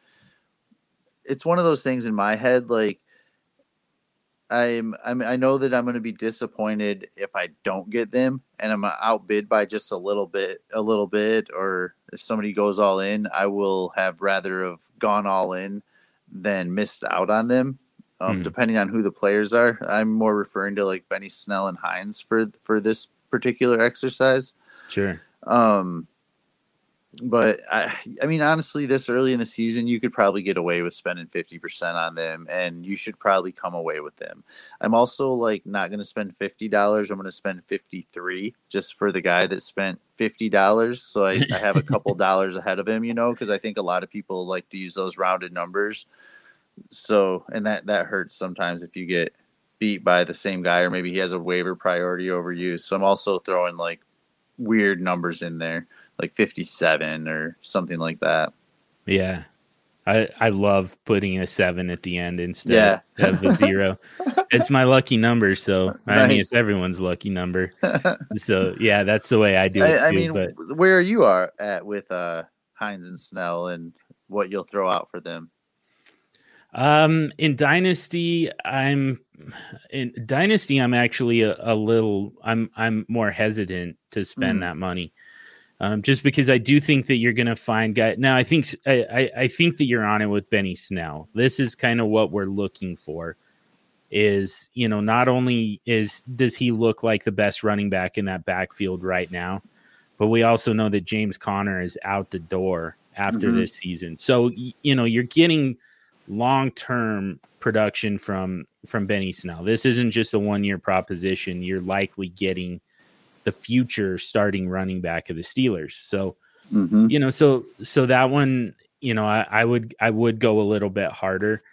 it's one of those things in my head like I'm, I'm I know that I'm going to be disappointed if I don't get them and I'm outbid by just a little bit, a little bit, or if somebody goes all in, I will have rather have gone all in then missed out on them. Um, mm. Depending on who the players are, I'm more referring to like Benny Snell and Hines for for this particular exercise. Sure. Um, but I, I mean, honestly, this early in the season, you could probably get away with spending 50% on them and you should probably come away with them. I'm also like not going to spend $50. I'm going to spend 53 just for the guy that spent $50. So I, I have a couple dollars ahead of him, you know, because I think a lot of people like to use those rounded numbers. So, and that, that hurts sometimes if you get beat by the same guy or maybe he has a waiver priority over you. So I'm also throwing like weird numbers in there like 57 or something like that. Yeah. I, I love putting a seven at the end instead yeah. of a zero. it's my lucky number, so I mean it's everyone's lucky number. so yeah, that's the way I do it. I, I mean, but where you are at with uh Hines and Snell and what you'll throw out for them. Um, in Dynasty, I'm in Dynasty. I'm actually a, a little. I'm I'm more hesitant to spend mm. that money um, just because I do think that you're going to find guy. Now, I think I, I think that you're on it with Benny Snell. This is kind of what we're looking for. Is you know not only is does he look like the best running back in that backfield right now, but we also know that James Conner is out the door after mm-hmm. this season. So you know you're getting long term production from from Benny Snell. This isn't just a one year proposition. You're likely getting the future starting running back of the Steelers. So, mm-hmm. you know, so so that one, you know, I, I would I would go a little bit harder.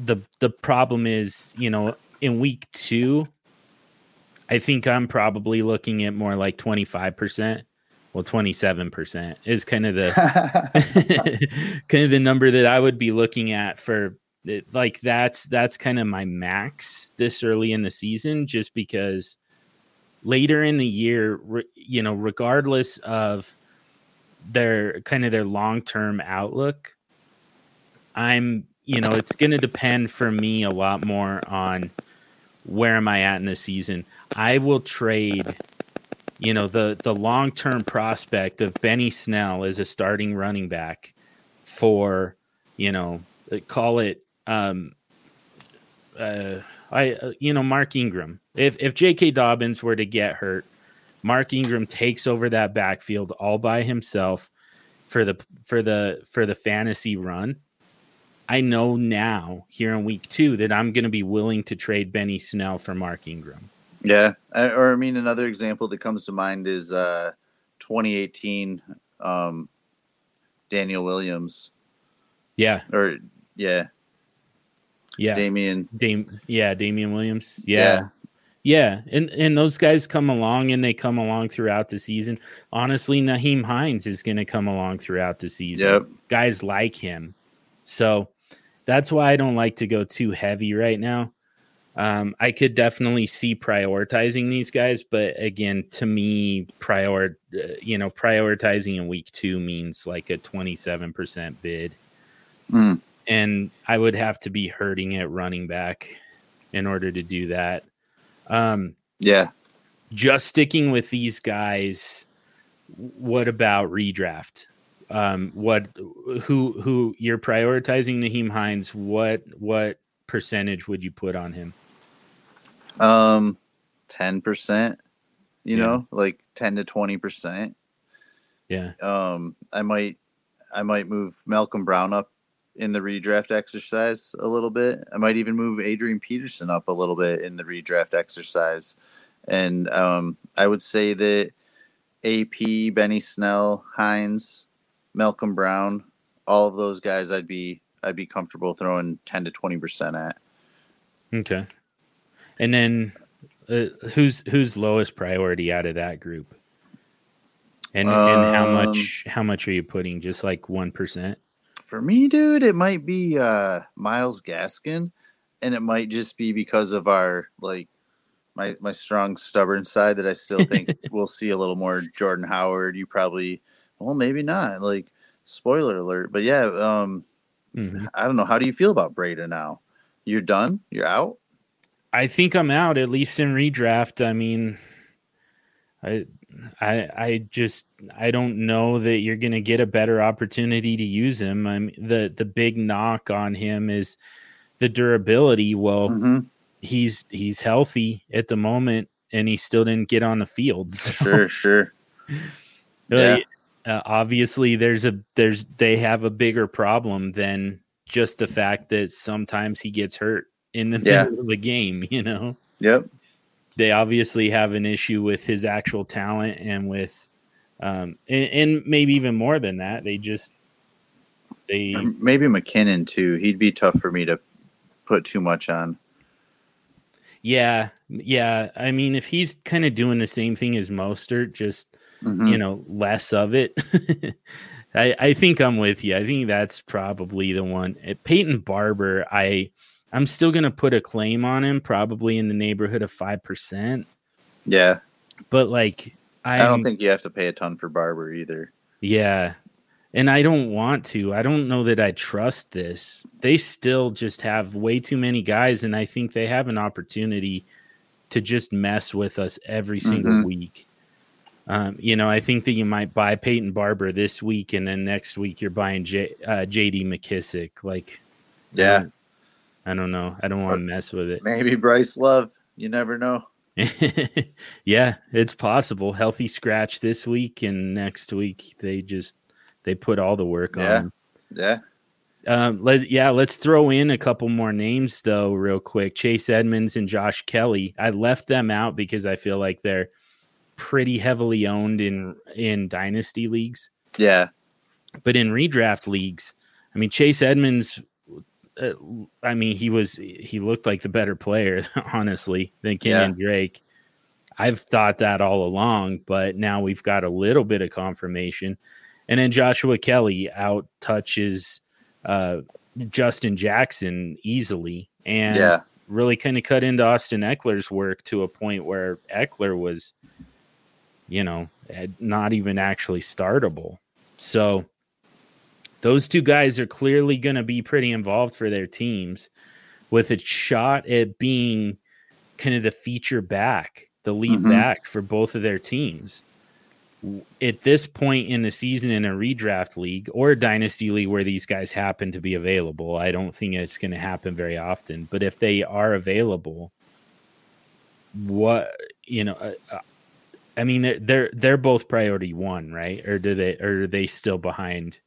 The the problem is, you know, in week two, I think I'm probably looking at more like 25%. Well, 27% is kind of the kind of the number that I would be looking at for like that's that's kind of my max this early in the season just because later in the year, you know, regardless of their kind of their long term outlook, I'm, you know, it's going to depend for me a lot more on where am I at in the season. I will trade, you know, the the long term prospect of Benny Snell as a starting running back for, you know, call it um uh I uh, you know Mark Ingram. If if J.K. Dobbins were to get hurt, Mark Ingram takes over that backfield all by himself for the for the for the fantasy run. I know now here in week two that I'm going to be willing to trade Benny Snell for Mark Ingram. Yeah, or I mean another example that comes to mind is uh, 2018 um, Daniel Williams. Yeah. Or yeah, yeah, Damien. Dame, yeah, Damien Williams. Yeah. yeah. Yeah, and and those guys come along and they come along throughout the season. Honestly, Nyheim Hines is going to come along throughout the season. Yep. Guys like him, so that's why I don't like to go too heavy right now. Um, I could definitely see prioritizing these guys, but again, to me, prior, uh, you know, prioritizing in week two means like a twenty-seven percent bid. Mm and I would have to be hurting at running back in order to do that. Um, yeah. Just sticking with these guys. What about redraft? Um, what who who you're prioritizing Nyheim Hines? What what percentage would you put on him? Um, ten percent. You yeah. know, like ten to twenty percent. Yeah. Um, I might I might move Malcolm Brown up in the redraft exercise a little bit. I might even move Adrian Peterson up a little bit in the redraft exercise. And um, I would say that AP, Benny Snell, Hines, Malcolm Brown, all of those guys I'd be I'd be comfortable throwing 10 to 20% at. Okay. And then uh, who's who's lowest priority out of that group? And, um, and how much how much are you putting? Just like 1%? For me, dude, it might be uh Myles Gaskin, and it might just be because of our like my my strong stubborn side that I still think we'll see a little more Jordan Howard. You probably well maybe not. Like spoiler alert, but yeah, um mm-hmm. I don't know. How do you feel about Breida now? You're done? You're out? I think I'm out, at least in redraft. I mean I I I just I don't know that you're going to get a better opportunity to use him. I mean, the the big knock on him is the durability. Well, mm-hmm. he's he's healthy at the moment, and he still didn't get on the field. So. Sure, sure. yeah. Uh, obviously, there's a there's they have a bigger problem than just the fact that sometimes he gets hurt in the yeah. middle of the game. You know. Yep they obviously have an issue with his actual talent and with um and, and maybe even more than that they just they maybe McKinnon too he'd be tough for me to put too much on yeah yeah i mean if he's kind of doing the same thing as Mostert just mm-hmm. you know less of it I, I think I'm with you. I think that's probably the one. Peyton Barber, I I'm still going to put a claim on him, probably in the neighborhood of 5%. Yeah. But like, I'm, I do not think you have to pay a ton for Barber either. Yeah. And I don't want to. I don't know that I trust this. They still just have way too many guys, and I think they have an opportunity to just mess with us every single mm-hmm. week. Um, you know, I think that you might buy Peyton Barber this week, and then next week you're buying J, uh, J.D. McKissic. Like, yeah, I don't know. I don't want to mess with it. Maybe Bryce Love. You never know. yeah, it's possible. Healthy scratch this week and next week they just they put all the work yeah. on. Yeah. Um, let yeah, let's throw in a couple more names though, real quick. Chase Edmonds and Josh Kelley. I left them out because I feel like they're pretty heavily owned in in dynasty leagues. Yeah. But in redraft leagues, I mean Chase Edmonds uh, I mean, he was he looked like the better player, honestly, than Kenyan yeah. Drake. I've thought that all along, but now we've got a little bit of confirmation. And then Joshua Kelley out touches uh, Justin Jackson easily, and yeah. really kind of cut into Austin Ekeler's work to a point where Eckler was, you know, not even actually startable. So those two guys are clearly going to be pretty involved for their teams with a shot at being kind of the feature back, the lead mm-hmm. back for both of their teams. At this point in the season in a redraft league or a dynasty league where these guys happen to be available, I don't think it's going to happen very often. But if they are available, what you know, uh, uh, I mean, they're they're, they're both priority one, right? Or do they or are they still behind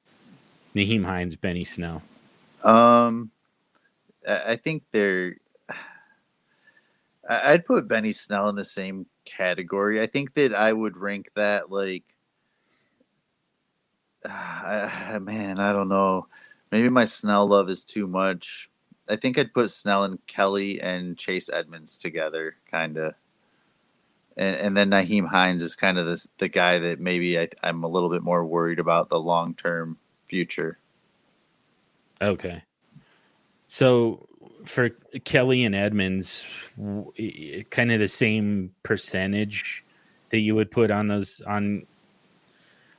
Nyheim Hines, Benny Snell? Um, I think they're. I'd put Benny Snell in the same category. I think that I would rank that like. Uh, man, I don't know. Maybe my Snell love is too much. I think I'd put Snell and Kelley and Chase Edmonds together, kind of. And, and then Nyheim Hines is kind of the, the guy that maybe I, I'm a little bit more worried about the long term future. Okay. So for Kelley and Edmonds, kind of the same percentage that you would put on those on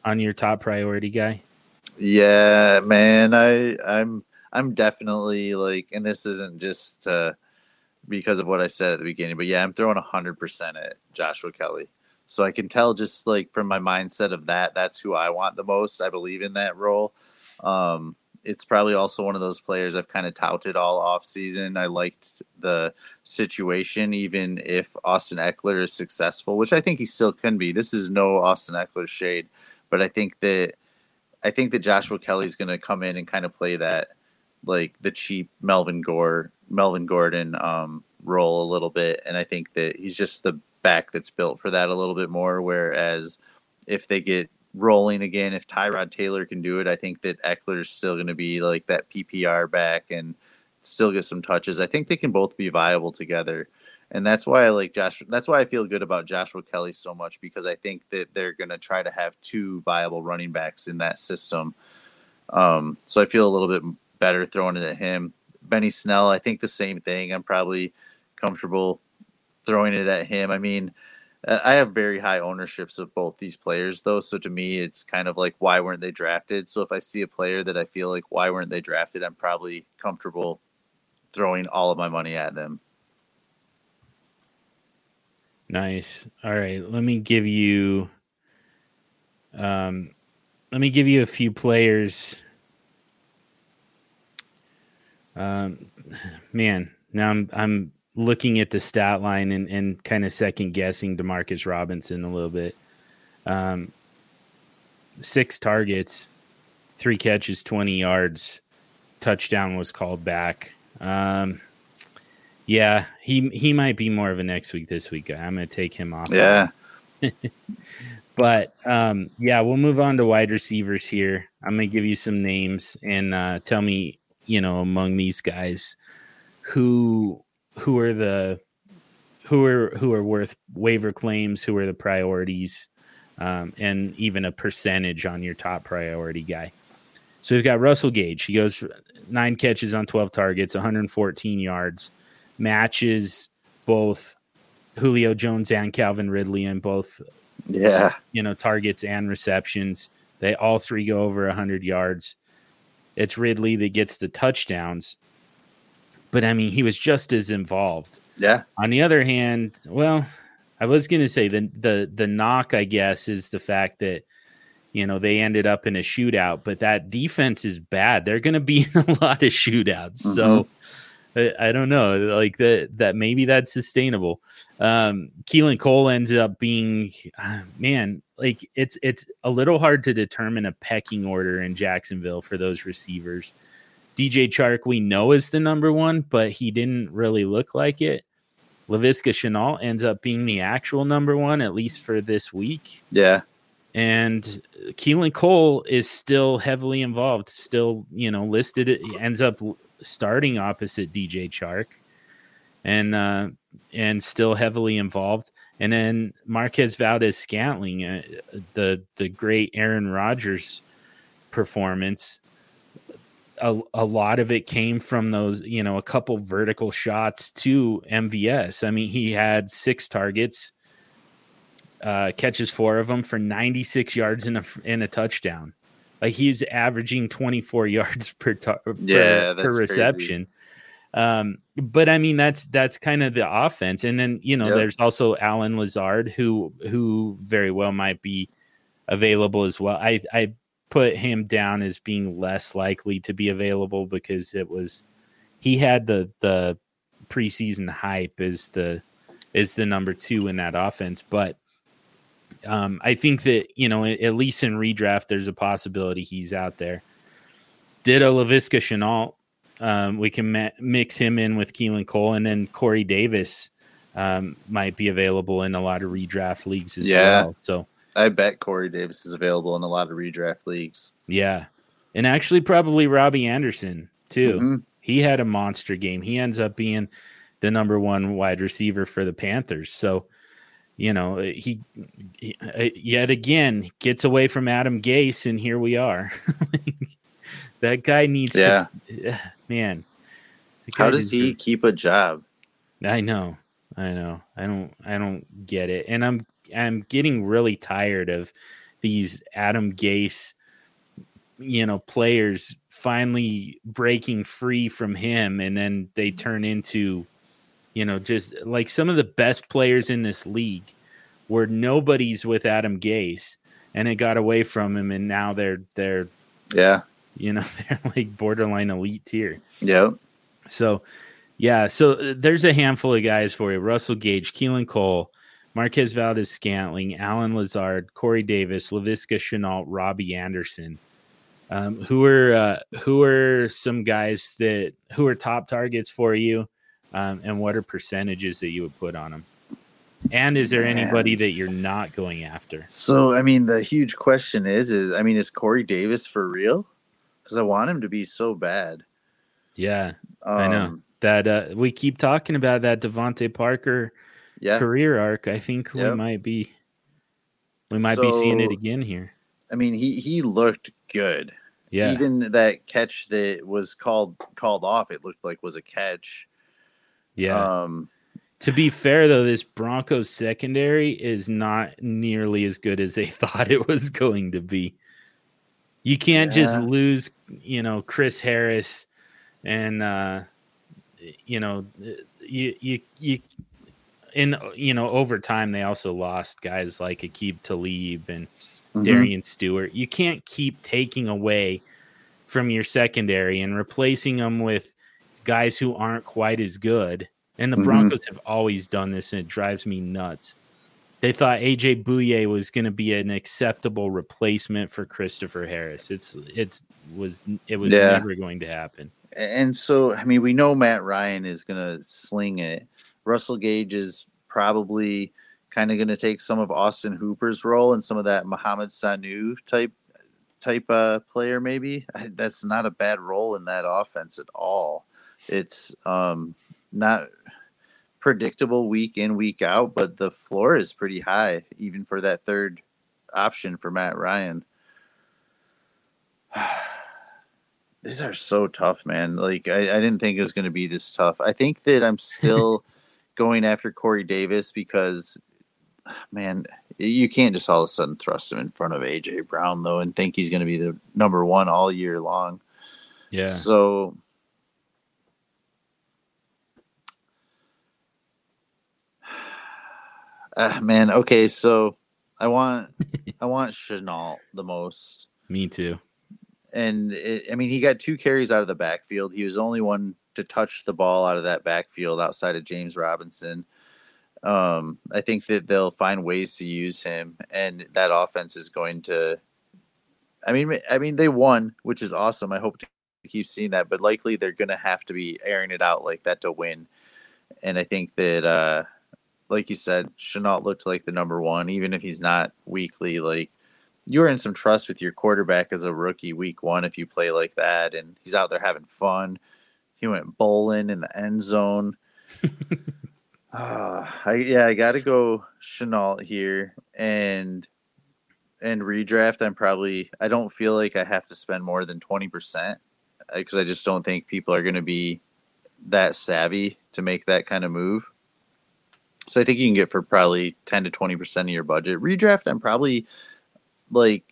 on your top priority guy. Yeah, man, I I'm I'm definitely like, and this isn't just uh, because of what I said at the beginning, but yeah, I'm throwing hundred percent at Joshua Kelley. So I can tell just like from my mindset of that, that's who I want the most. I believe in that role. Um, it's probably also one of those players I've kind of touted all off season. I liked the situation, even if Austin Ekeler is successful, which I think he still can be. This is no Austin Ekeler shade, but I think that I think that Joshua Kelley's going to come in and kind of play that like the cheap Melvin Gore, Melvin Gordon um, role a little bit, and I think that he's just the back that's built for that a little bit more. Whereas if they get rolling again, if Tyrod Taylor can do it, I think that Ekeler is still going to be like that PPR back and still get some touches. I think they can both be viable together. And that's why I like Josh. That's why I feel good about Joshua Kelley so much because I think that they're going to try to have two viable running backs in that system. Um, so I feel a little bit better throwing it at him. Benny Snell, I think the same thing. I'm probably comfortable throwing it at him. I mean, I have very high ownerships of both these players, though. So to me, it's kind of like, why weren't they drafted? So if I see a player that I feel like, why weren't they drafted? I'm probably comfortable throwing all of my money at them. Nice. All right. Let me give you Um, let me give you a few players. Um, man, now I'm I'm looking at the stat line and, and kind of second guessing Demarcus Robinson a little bit. Um, six targets, three catches, 20 yards, touchdown was called back. Um, yeah, he he might be more of a next week this week guy. I'm going to take him off. Yeah. but um, yeah, we'll move on to wide receivers here. I'm going to give you some names and uh, tell me, you know, among these guys who who are the who are who are worth waiver claims, who are the priorities, um, and even a percentage on your top priority guy. So we've got Russell Gage. He goes nine catches on 12 targets, 114 yards, matches both Julio Jones and Calvin Ridley in both yeah, you know, targets and receptions. They all three go over 100 yards. It's Ridley that gets the touchdowns. But I mean, he was just as involved. Yeah. On the other hand, well, I was going to say the the the knock I guess is the fact that you know they ended up in a shootout, but that defense is bad. They're going to be in a lot of shootouts. Mm-hmm. So I, I, don't know, like that that maybe that's sustainable. Um, Keelan Cole ends up being uh, man, like it's it's a little hard to determine a pecking order in Jacksonville for those receivers. DJ Chark we know is the number one, but he didn't really look like it. Laviska Shenault ends up being the actual number one, at least for this week. Yeah. And Keelan Cole is still heavily involved, still, you know, listed. It ends up starting opposite DJ Chark and, uh, and still heavily involved. And then Marquez Valdes Scantling, uh, the, the great Aaron Rodgers performance a, a lot of it came from those, you know, a couple vertical shots to MVS. I mean, he had six targets, uh, catches four of them for 96 yards in a in a touchdown. Like he's averaging 24 yards per tar- yeah, per, per reception. Um, but I mean that's that's kind of the offense, and then you know yep. there's also Allen Lazard who who very well might be available as well. I I put him down as being less likely to be available because it was he had the the preseason hype as the is the number two in that offense, but um, I think that you know at least in redraft there's a possibility he's out there. Ditto Laviska Shenault. Um, we can ma- mix him in with Keelan Cole, and then Corey Davis um, might be available in a lot of redraft leagues as yeah. well. So I bet Corey Davis is available in a lot of redraft leagues. Yeah. And actually, probably Robbie Anderson, too. Mm-hmm. He had a monster game. He ends up being the number one wide receiver for the Panthers. So, you know, he, he uh, yet again gets away from Adam Gase, and here we are. that guy needs yeah. to, man. How does he keep a job? I know. I know. I don't I don't get it. And I'm I'm getting really tired of these Adam Gase, you know, players finally breaking free from him, and then they turn into, you know, just like some of the best players in this league were nobody's with Adam Gase, and it got away from him, and now they're they're yeah, you know, they're like borderline elite tier. Yeah. So, yeah, so uh, there's a handful of guys for you: Russell Gage, Keelan Cole. Marquez Valdes Scantling, Allen Lazard, Corey Davis, Laviska Shenault, Robbie Anderson. Um, who are uh, who are some guys that who are top targets for you, um, and what are percentages that you would put on them? And is there Man. anybody that you're not going after? So, I mean, the huge question is: is I mean, is Corey Davis for real? Because I want him to be so bad. Yeah, um, I know um, that uh, we keep talking about that DeVante Parker yeah. career arc, I think yep. we might be we might so, be seeing it again here. I mean, he he looked good. Yeah. Even that catch that was called called off, it looked like was a catch. Yeah. Um to be fair though, this Broncos secondary is not nearly as good as they thought it was going to be. You can't yeah. just lose, you know, Chris Harris and uh you know, you you you in you know over time they also lost guys like Aqib Talib and mm-hmm. Darian Stewart. You can't keep taking away from your secondary and replacing them with guys who aren't quite as good. And the mm-hmm. Broncos have always done this, and it drives me nuts. They thought AJ Bouye was going to be an acceptable replacement for Christopher Harris. It's it's was it was yeah. never going to happen. And so, I mean, we know Matt Ryan is going to sling it. Russell Gage is probably kind of going to take some of Austin Hooper's role and some of that Mohamed Sanu type type uh, player. Maybe that's not a bad role in that offense at all. It's um, not predictable week in week out, but the floor is pretty high even for that third option for Matt Ryan. These are so tough, man. Like I, I didn't think it was going to be this tough. I think that I'm still going after Corey Davis because man, you can't just all of a sudden thrust him in front of AJ Brown though and think he's going to be the number one all year long. Yeah. So, uh, man, okay, so I want I want Shenault the most. Me too. And it, I mean, he got two carries out of the backfield. He was only one to touch the ball out of that backfield outside of James Robinson. Um, I think that they'll find ways to use him, and that offense is going to. I mean, I mean, they won, which is awesome. I hope to keep seeing that, but likely they're going to have to be airing it out like that to win. And I think that, uh, like you said, Shenault looked like the number one, even if he's not weekly. Like you're in some trust with your quarterback as a rookie week one if you play like that, and he's out there having fun. He went bowling in the end zone. Uh, I yeah, I got to go Shenault here and and redraft. I'm probably I don't feel like I have to spend more than twenty percent because uh, I just don't think people are going to be that savvy to make that kind of move. So I think you can get for probably ten to twenty percent of your budget. Redraft, I'm probably like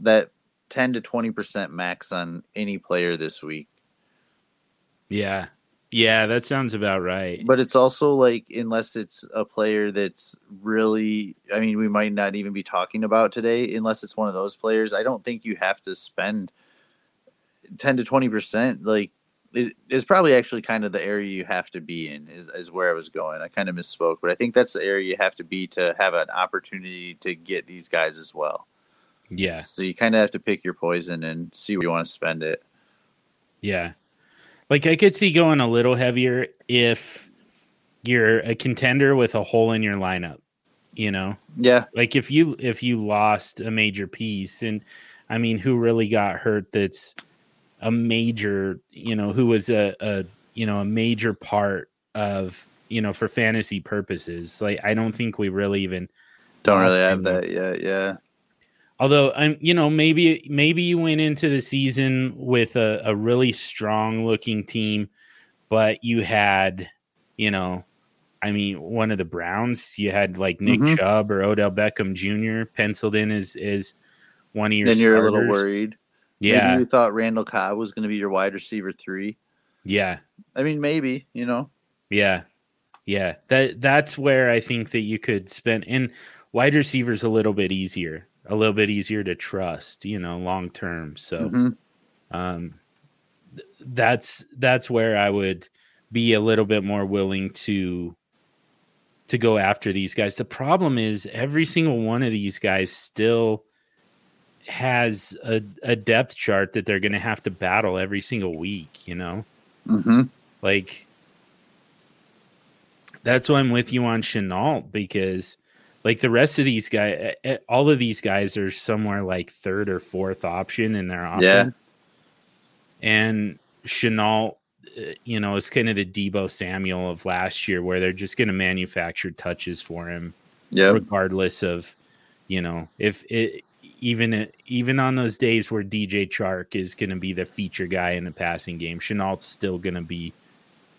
that ten to twenty percent max on any player this week. Yeah, yeah, that sounds about right. But it's also like unless it's a player that's really I mean, we might not even be talking about today unless it's one of those players. I don't think you have to spend 10 to 20% like it's probably actually kind of the area you have to be in is, is where I was going. I kind of misspoke, but I think that's the area you have to be to have an opportunity to get these guys as well. Yeah. So you kind of have to pick your poison and see where you want to spend it. Yeah. Like I could see going a little heavier if you're a contender with a hole in your lineup, you know? Yeah. Like if you if you lost a major piece and I mean who really got hurt that's a major, you know, who was a, a you know, a major part of, you know, for fantasy purposes. Like I don't think we really even don't really have that yet, yeah. Although I'm, you know, maybe maybe you went into the season with a, a really strong looking team, but you had, you know, I mean, one of the Browns, you had like Nick mm-hmm. Chubb or Odell Beckham Jr. penciled in as is one of your. Then you're a little worried. Yeah, maybe you thought Randall Cobb was going to be your wide receiver three. Yeah, I mean, maybe you know. Yeah, yeah. That that's where I think that you could spend and wide receivers a little bit easier a little bit easier to trust, you know, long term. So, mm-hmm. um, th- that's that's where I would be a little bit more willing to to go after these guys. The problem is every single one of these guys still has a, a depth chart that they're going to have to battle every single week, you know? Mm-hmm. Like, that's why I'm with you on Shenault because like the rest of these guys, eh, eh, all of these guys are somewhere like third or fourth option in their offense. Yeah. And Shenault, eh, you know, is kind of the Deebo Samuel of last year, where they're just going to manufacture touches for him, yeah, regardless of, you know, if it even even on those days where DJ Chark is going to be the feature guy in the passing game, Shenault's still going to be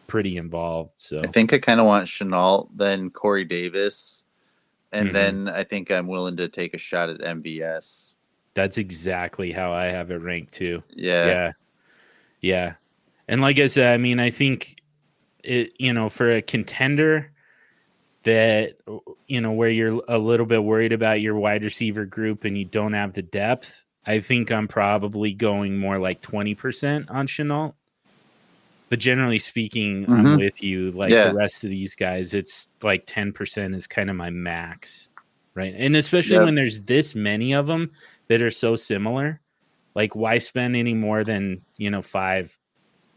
pretty involved. So I think I kind of want Shenault, then Corey Davis, and mm-hmm. then I think I'm willing to take a shot at MVS. That's exactly how I have it ranked too. Yeah. Yeah. Yeah. And like I said, I mean, I think it, you know, for a contender, that you know where you're a little bit worried about your wide receiver group and you don't have the depth, I think I'm probably going more like 20% on Shenault. But generally speaking, mm-hmm. I'm with you. Like yeah. the rest of these guys, it's like 10% is kind of my max. Right. And especially yep. when there's this many of them that are so similar, like why spend any more than, you know, five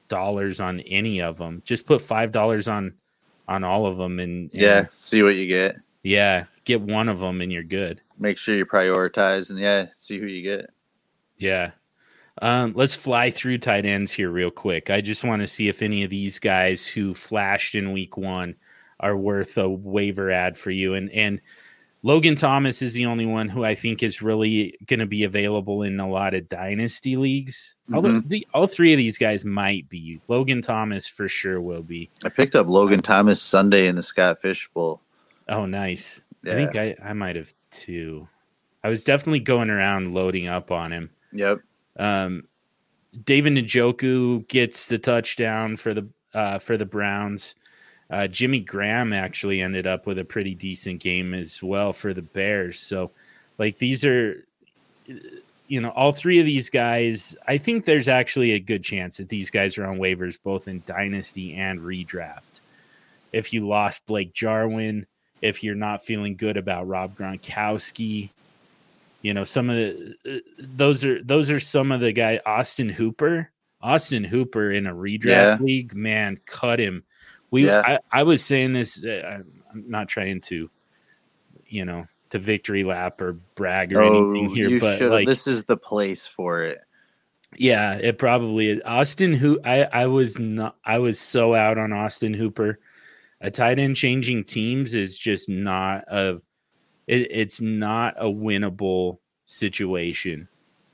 dollars on any of them? Just put five dollars on on all of them and, and yeah, see what you get. Yeah, get one of them and you're good. Make sure you prioritize and yeah, see who you get. Yeah. Um, let's fly through tight ends here real quick. I just want to see if any of these guys who flashed in week one are worth a waiver add for you. And and Logan Thomas is the only one who I think is really going to be available in a lot of dynasty leagues. Mm-hmm. Although the, all three of these guys might be. Logan Thomas for sure will be. I picked up Logan Thomas Sunday in the Scott Fish Bowl. Oh, nice. Yeah. I think I, I might have too. I was definitely going around loading up on him. Yep. Um, David Njoku gets the touchdown for the uh, for the Browns. Uh, Jimmy Graham actually ended up with a pretty decent game as well for the Bears. So, like these are, you know, all three of these guys. I think there's actually a good chance that these guys are on waivers both in dynasty and redraft. If you lost Blake Jarwin, if you're not feeling good about Rob Gronkowski, you know, some of the uh, those are those are some of the guy Austin Hooper. Austin Hooper in a redraft yeah. league, man, cut him. We yeah. I, I, was saying this. Uh, I'm not trying to, you know, to victory lap or brag or oh, anything here, but like this is the place for it. Yeah, it probably is. Austin who I I was not I was so out on Austin Hooper. A tight end changing teams is just not a it, it's not a winnable situation.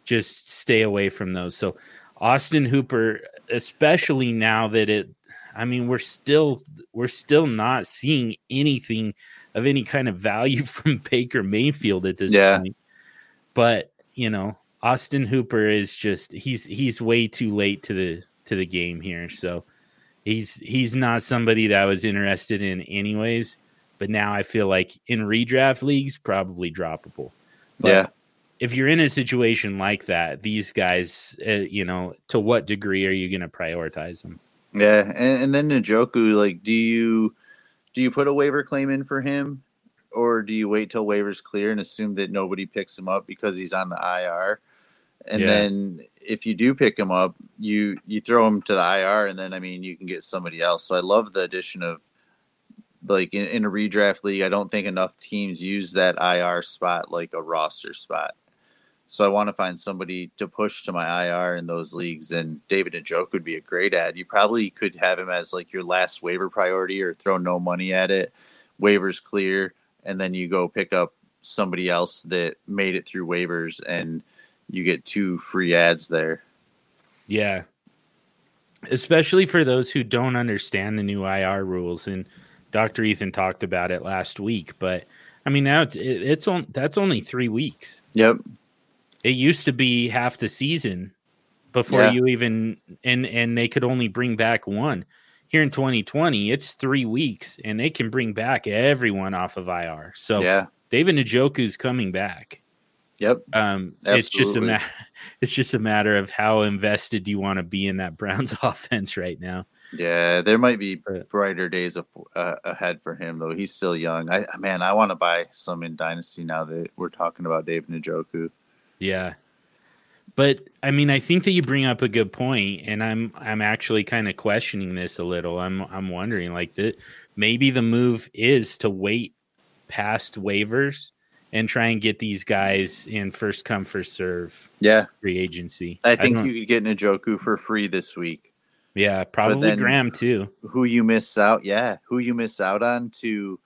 Just stay away from those. So Austin Hooper, especially now that it I mean, we're still we're still not seeing anything of any kind of value from Baker Mayfield at this yeah. point. But, you know, Austin Hooper is just he's he's way too late to the to the game here. So he's he's not somebody that I was interested in anyways. But now I feel like in redraft leagues, probably droppable. But yeah. If you're in a situation like that, these guys, uh, you know, to what degree are you going to prioritize them? Yeah, and, and then Njoku, like, do you do you put a waiver claim in for him, or do you wait till waivers clear and assume that nobody picks him up because he's on the IR? And yeah. then if you do pick him up, you you throw him to the IR, and then I mean you can get somebody else. So I love the addition of like in, in, a redraft league, I don't think enough teams use that IR spot like a roster spot. So I want to find somebody to push to my IR in those leagues, and David Njoku would be a great add. You probably could have him as like your last waiver priority, or throw no money at it. Waivers clear, and then you go pick up somebody else that made it through waivers, and you get two free adds there. Yeah, especially for those who don't understand the new IR rules and Dr. Ethan talked about it last week, but I mean now it's it, it's on that's only 3 weeks. Yep. It used to be half the season before yeah. you even and and they could only bring back one. Here in 2020, it's 3 weeks and they can bring back everyone off of IR. So Yeah. David Njoku's coming back. Yep. Um, it's just a matter. It's just a matter of how invested do you want to be in that Browns offense right now. Yeah, there might be brighter days uh, ahead for him though. He's still young. I man, I want to buy some in Dynasty now that we're talking about Dave Njoku. Yeah, but I mean, I think that you bring up a good point, and I'm I'm actually kind of questioning this a little. I'm I'm wondering like that maybe the move is to wait past waivers and try and get these guys in first come first serve. Yeah, free agency. I think I you could get Njoku for free this week. Yeah, probably Graham too. Who you miss out? Yeah, who you miss out on to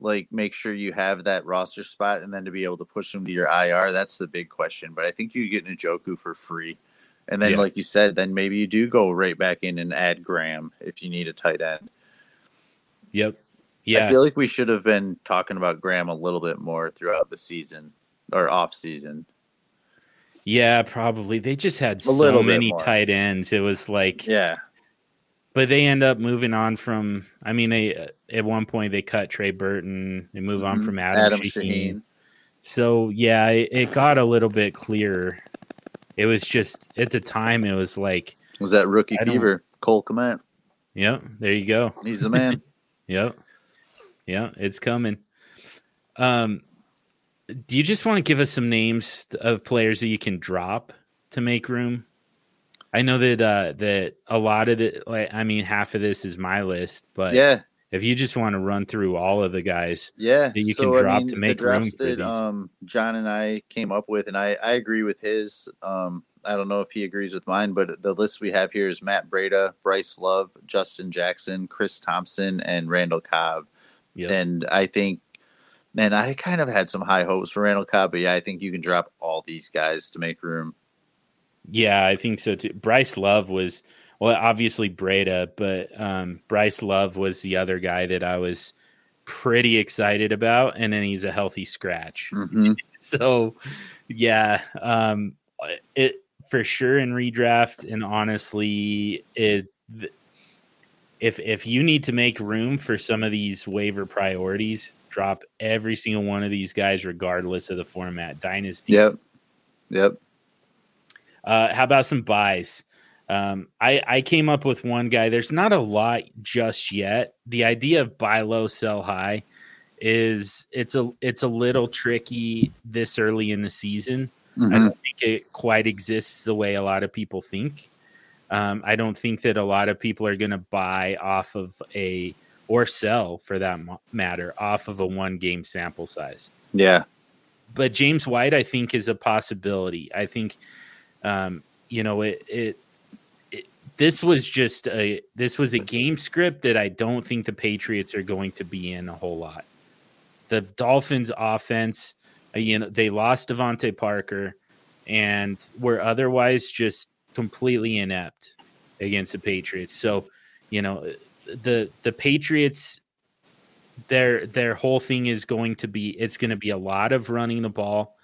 like make sure you have that roster spot and then to be able to push them to your IR. That's the big question. But I think you get Njoku for free. And then, yeah. like you said, then maybe you do go right back in and add Graham if you need a tight end. Yep. Yeah. I feel like we should have been talking about Graham a little bit more throughout the season or off season. Yeah, probably. They just had a so many tight ends. It was like yeah. but they end up moving on from. I mean, they at one point they cut Trey Burton. They move mm-hmm. on from Adam, Adam Shaheen. Shaheen. So yeah, it, it got a little bit clearer. It was just at the time it was like was that rookie fever Cole Kmet. Yep, there you go. He's the man. yep, yeah, it's coming. Um, do you just want to give us some names of players that you can drop to make room? I know that uh, that a lot of the, like I mean, half of this is my list, but yeah, if you just want to run through all of the guys, yeah, that you so, can drop I mean, to make room for that, um, John and I came up with, and I I agree with his. Um, I don't know if he agrees with mine, but the list we have here is Matt Breida, Bryce Love, Justin Jackson, Chris Thompson, and Randall Cobb. Yep. And I think, man, I kind of had some high hopes for Randall Cobb, but yeah, I think you can drop all these guys to make room. Yeah, I think so too. Bryce Love was well, obviously Breida, but um, Bryce Love was the other guy that I was pretty excited about, and then he's a healthy scratch. Mm-hmm. so, yeah, um, it for sure in redraft, and honestly, it if if you need to make room for some of these waiver priorities, drop every single one of these guys, regardless of the format. Dynasty. Yep. Yep. Uh, how about some buys? Um, I, I came up with one guy. There's not a lot just yet. The idea of buy low, sell high is it's a it's a little tricky this early in the season. Mm-hmm. I don't think it quite exists the way a lot of people think. Um, I don't think that a lot of people are going to buy off of a or sell for that matter off of a one game sample size. Yeah. But James White, I think, is a possibility. I think, um, you know, it, it this was just a this was a game script that I don't think the Patriots are going to be in a whole lot. The Dolphins offense, uh, you know, they lost DeVante Parker and were otherwise just completely inept against the Patriots. So, you know, the the Patriots their their whole thing is going to be it's going to be a lot of running the ball,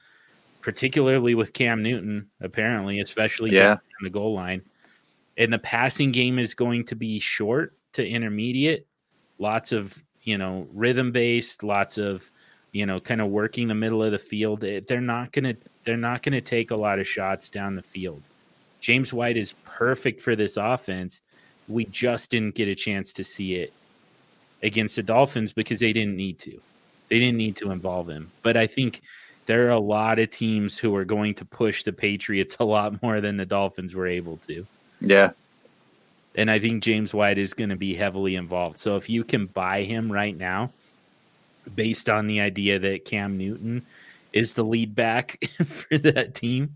particularly with Cam Newton, apparently, especially yeah. on the goal line and the passing game is going to be short to intermediate. Lots of you know rhythm based, lots of you know kind of working the middle of the field. They're not gonna they're not gonna take a lot of shots down the field. James White is perfect for this offense. We just didn't get a chance to see it against the Dolphins because they didn't need to. They didn't need to involve him. But I think there are a lot of teams who are going to push the Patriots a lot more than the Dolphins were able to. Yeah. And I think James White is going to be heavily involved. So if you can buy him right now, based on the idea that Cam Newton is the lead back for that team,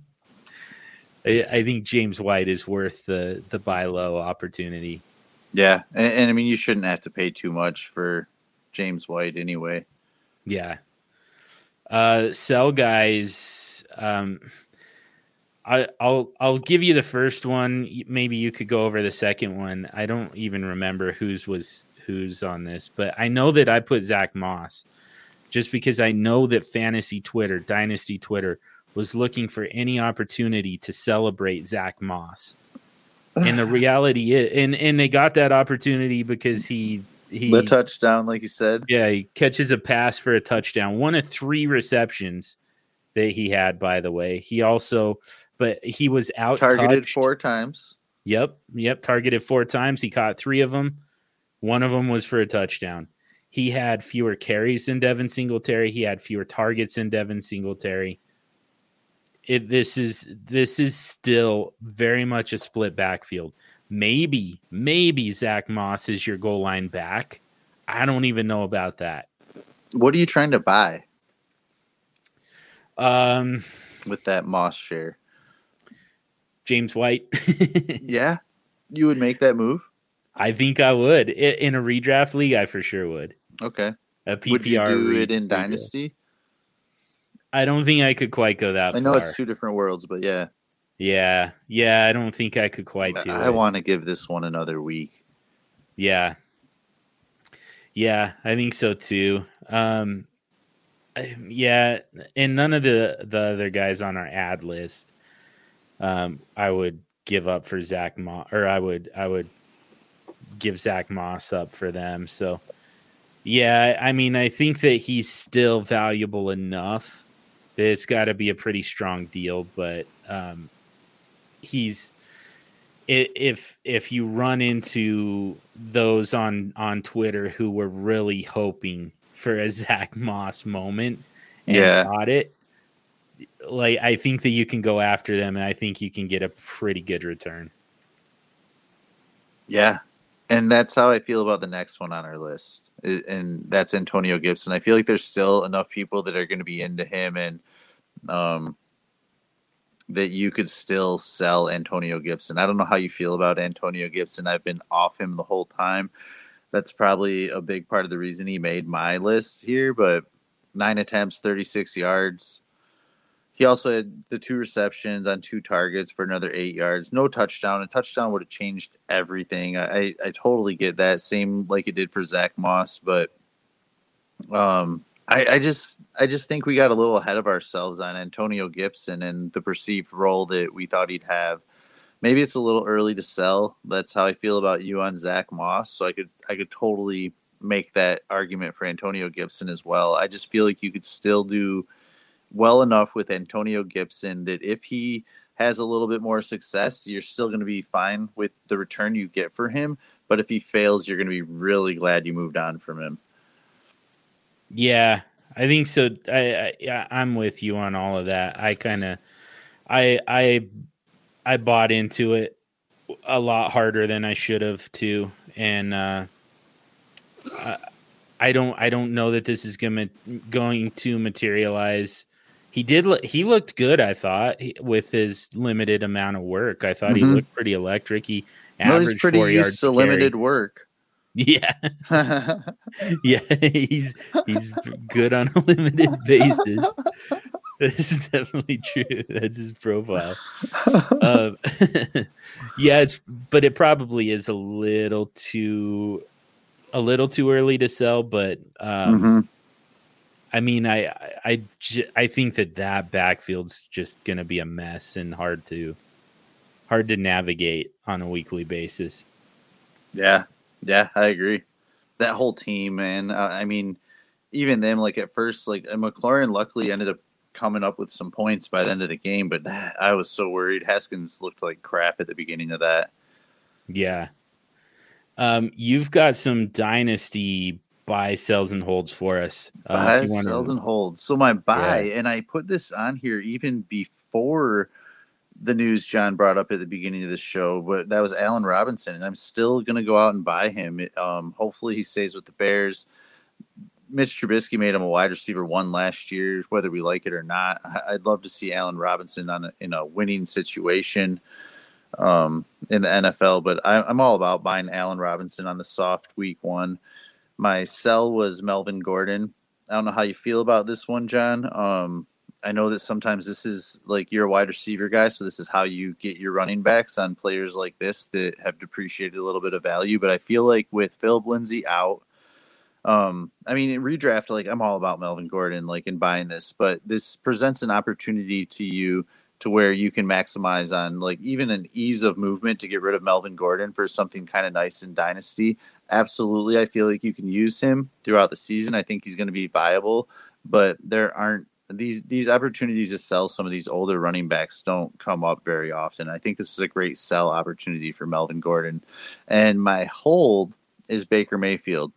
I, I, think James White is worth the the buy low opportunity. Yeah, and, and I mean you shouldn't have to pay too much for James White anyway. Yeah. Uh, sell guys. Um, I, will I'll give you the first one. Maybe you could go over the second one. I don't even remember whose was who's on this, but I know that I put Zach Moss just because I know that fantasy Twitter, dynasty Twitter, was looking for any opportunity to celebrate Zach Moss. And the reality is, and and they got that opportunity because he he the touchdown, like you said. Yeah, he catches a pass for a touchdown. One of three receptions that he had, by the way. He also but he was out targeted four times. Yep, yep, targeted four times. He caught three of them. One of them was for a touchdown. He had fewer carries than Devin Singletary. He had fewer targets than Devin Singletary. It, this is this is still very much a split backfield. Maybe, maybe Zach Moss is your goal line back. I don't even know about that. What are you trying to buy? Um, with that Moss share. James White. yeah, you would make that move. I think I would in a redraft league. I for sure would. Okay. A PPR. Would you do it in Dynasty? I don't think I could quite go that. I know far. it's two different worlds, but yeah. Yeah, yeah. I don't think I could quite do I it. I want to give this one another week. Yeah. Yeah, I think so too. Um, yeah, and none of the the other guys on our add list um, I would give up for Zach Moss, or I would I would give Zach Moss up for them. So, yeah, I mean, I think that he's still valuable enough it's got to be a pretty strong deal. But um, he's if if you run into those on on Twitter who were really hoping for a Zach Moss moment and yeah. got it, like I think that you can go after them, and I think you can get a pretty good return. Yeah, and that's how I feel about the next one on our list, and that's Antonio Gibson. I feel like there's still enough people that are going to be into him, and um, that you could still sell Antonio Gibson. I don't know how you feel about Antonio Gibson. I've been off him the whole time. That's probably a big part of the reason he made my list here, but nine attempts, 36 yards. He also had the two receptions on two targets for another eight yards. No touchdown. A touchdown would have changed everything. I, I totally get that. Same like it did for Zach Moss, but um, I, I just I just think we got a little ahead of ourselves on Antonio Gibson and the perceived role that we thought he'd have. Maybe it's a little early to sell. That's how I feel about you on Zach Moss. So I could I could totally make that argument for Antonio Gibson as well. I just feel like you could still do well enough with Antonio Gibson that if he has a little bit more success, you're still going to be fine with the return you get for him. But if he fails, you're going to be really glad you moved on from him. Yeah, I think so. I, I I'm with you on all of that. I kind of, I I I bought into it a lot harder than I should have too, and uh, I, I don't I don't know that this is gonna going to materialize he did. He looked good. I thought with his limited amount of work. I thought mm-hmm. he looked pretty electric. He averaged well, he's pretty four used to limited work. Yeah, yeah. He's he's good on a limited basis. This is definitely true. That's his profile. Um, yeah, it's but it probably is a little too a little too early to sell. But um, mm-hmm I mean, I I I think that that backfield's just going to be a mess and hard to hard to navigate on a weekly basis. Yeah, yeah, I agree. That whole team, man. Uh, I mean, even them, like at first, like McLaurin, luckily ended up coming up with some points by the end of the game, but I was so worried. Haskins looked like crap at the beginning of that. Yeah. Um, you've got some dynasty buy, sells, and holds for us. Uh, buy, sells, to... and holds. So my buy, yeah. and I put this on here even before the news John brought up at the beginning of the show, but that was Allen Robinson, and I'm still going to go out and buy him. Um, hopefully, he stays with the Bears. Mitch Trubisky made him a wide receiver one last year, whether we like it or not. I'd love to see Allen Robinson on a, in a winning situation um, in the NFL, but I, am all about buying Allen Robinson on the soft week one. My sell was Melvin Gordon. I don't know how you feel about this one, John. Um, I know that sometimes this is like you're a wide receiver guy, so this is how you get your running backs on players like this that have depreciated a little bit of value. But I feel like with Phillip Lindsay out, um, I mean, in redraft, like I'm all about Melvin Gordon, like in buying this, but this presents an opportunity to you to where you can maximize on like even an ease of movement to get rid of Melvin Gordon for something kind of nice in Dynasty. Absolutely, I feel like you can use him throughout the season. I think he's going to be viable, but there aren't these these opportunities to sell some of these older running backs don't come up very often. I think this is a great sell opportunity for Melvin Gordon. And my hold is Baker Mayfield.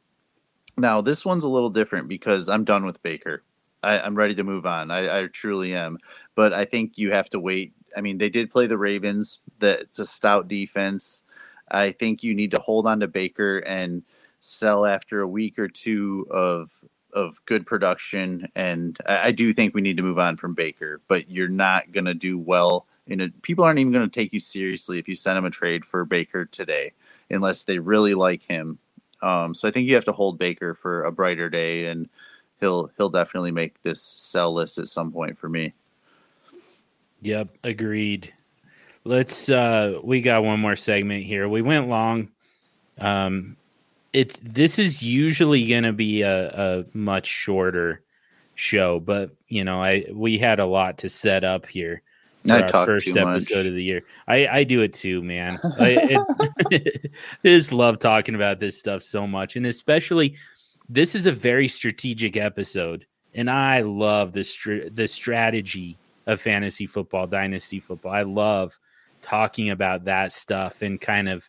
Now, this one's a little different because I'm done with Baker. I, am ready to move on. I, I, truly am. But I think you have to wait. I mean, they did play the Ravens. That it's a stout defense. I think you need to hold on to Baker and sell after a week or two of of good production. And I, I do think we need to move on from Baker. But you're not going to do well. In a, people aren't even going to take you seriously if you send them a trade for Baker today, unless they really like him. Um, so I think you have to hold Baker for a brighter day and he'll he'll definitely make this sell list at some point for me. Yep, agreed. Let's uh we got one more segment here. We went long. Um it this is usually going to be a, a much shorter show, but you know, I we had a lot to set up here I talk first episode much. of the year. I, I do it too, man. I, it, I just love talking about this stuff so much, and especially this is a very strategic episode, and I love the str- the strategy of fantasy football, dynasty football. I love talking about that stuff and kind of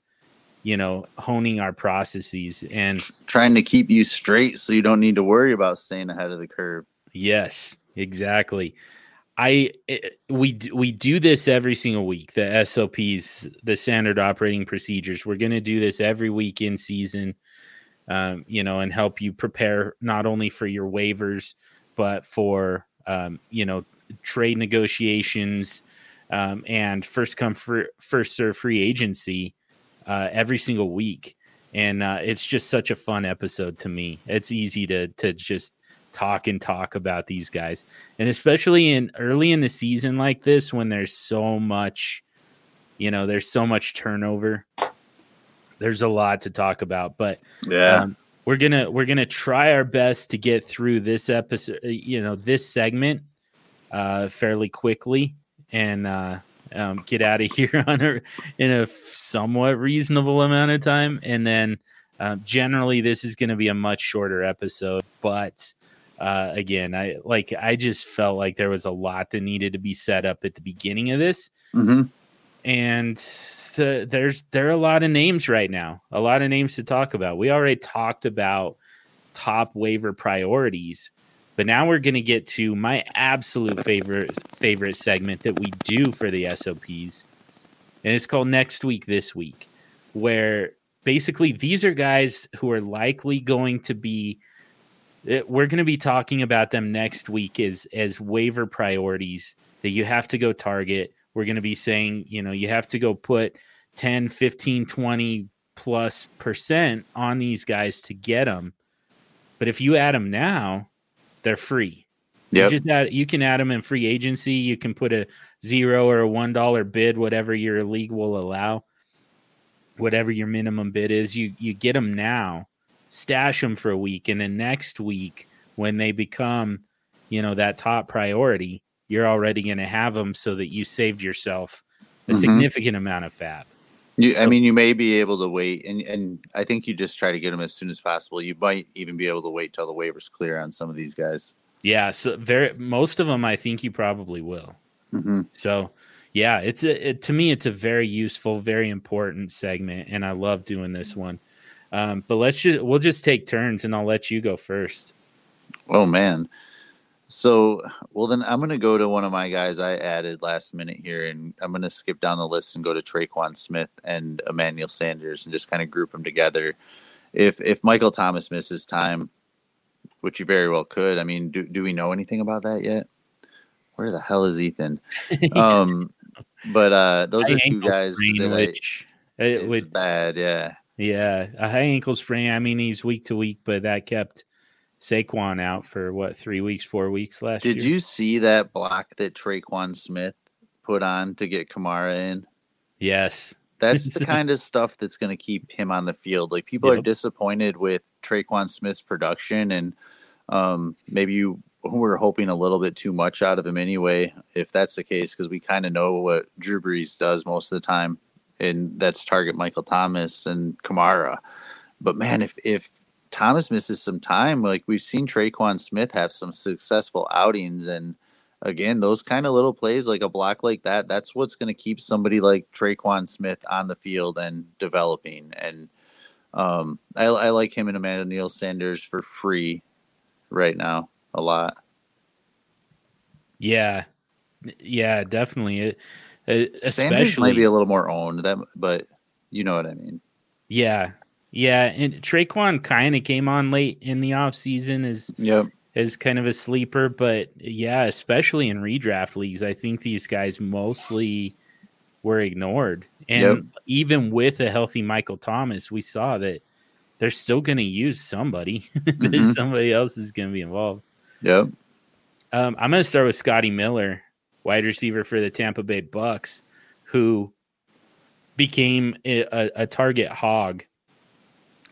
you know honing our processes and trying to keep you straight so you don't need to worry about staying ahead of the curve. Yes, exactly. I eh, we we do this every single week. The SOPs, the standard operating procedures. We're going to do this every week in season, um, you know, and help you prepare not only for your waivers but for um, you know trade negotiations um, and first come for, first serve free agency uh, every single week. And uh, it's just such a fun episode to me. It's easy to to just talk and talk about these guys. And especially in early in the season like this when there's so much you know, there's so much turnover. There's a lot to talk about, but yeah. Um, we're to we're to try our best to get through this episode, you know, this segment uh fairly quickly and uh um, get out of here on a, in a somewhat reasonable amount of time and then uh, generally this is going to be a much shorter episode but uh, again, I like I just felt like there was a lot that needed to be set up at the beginning of this, mm-hmm. and the, there's there are a lot of names right now, a lot of names to talk about. We already talked about top waiver priorities, but now we're going to get to my absolute favorite favorite segment that we do for the SOPs, and it's called Next Week This Week, where basically these are guys who are likely going to be eh, we're going to be talking about them next week as as waiver priorities that you have to go target. We're going to be saying, you know, you have to go put 10, 15, 20 plus percent on these guys to get them. But if you add them now, they're free. Yeah. You, add, you can add them in free agency. You can put a zero or a one dollar bid, whatever your league will allow, whatever your minimum bid is. You you get them now, stash them for a week, and then next week when they become, you know, that top priority, you're already going to have them so that you saved yourself a mm-hmm. significant amount of FAAB. You, I mean, you may be able to wait, and and I think you just try to get them as soon as possible. You might even be able to wait till the waivers clear on some of these guys. Yeah, so very most of them, I think you probably will. Mm-hmm. So, yeah, it's a it, to me, it's a very useful, very important segment, and I love doing this one. Um, but let's just we'll just take turns, and I'll let you go first. Oh man. So, well, then I'm going to go to one of my guys I added last minute here, and I'm going to skip down the list and go to Tre'Quan Smith and Emmanuel Sanders and just kind of group them together. If if Michael Thomas misses time, which you very well could, I mean, do do we know anything about that yet? Where the hell is Ethan? um, but uh, those are two guys that which, I, it, it's bad, yeah. Yeah, a high ankle sprain. I mean, he's week to week, but that kept Saquon out for what three weeks, four weeks last Did year. Did you see that block that Tre'Quan Smith put on to get Kamara in? Yes. That's the kind of stuff that's going to keep him on the field. Like people yep. are disappointed with Tre'Quan Smith's production, and um, maybe you were hoping a little bit too much out of him anyway. If that's the case, because we kind of know what Drew Brees does most of the time and that's target Michael Thomas and Kamara. But man, if if Thomas misses some time, like we've seen Tre'Quan Smith have some successful outings, and again, those kind of little plays, like a block like that, that's what's going to keep somebody like Tre'Quan Smith on the field and developing. And um, I, I like him and Emmanuel Sanders for free right now a lot. Yeah, yeah, definitely. It, Especially, Sanders might be a little more owned, that, but you know what I mean. Yeah, yeah, and Tre'Quan kind of came on late in the off season as yep. as kind of a sleeper, but yeah, especially in redraft leagues, I think these guys mostly were ignored. And yep. even with a healthy Michael Thomas, we saw that they're still going to use somebody. mm-hmm. somebody else is going to be involved. Yep. Um, I'm going to start with Scotty Miller wide receiver for the Tampa Bay Bucks, who became a, a target hog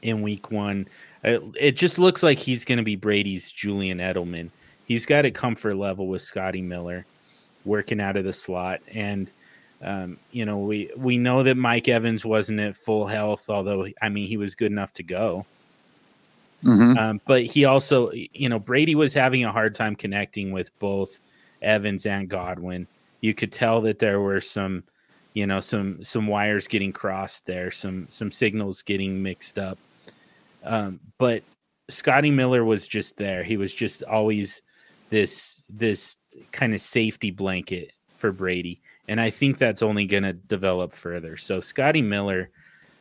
in week one. It, it just looks like he's going to be Brady's Julian Edelman. He's got a comfort level with Scotty Miller. working out of the slot. And um, you know, we we know that Mike Evans wasn't at full health, although I mean he was good enough to go. Mm-hmm. Um, but he also, you know, Brady was having a hard time connecting with both Evans and Godwin. You could tell that there were some, you know, some some wires getting crossed there, some some signals getting mixed up. Um, but Scotty Miller was just there. He was just always this this kind of safety blanket for Brady, and I think that's only going to develop further. So Scotty Miller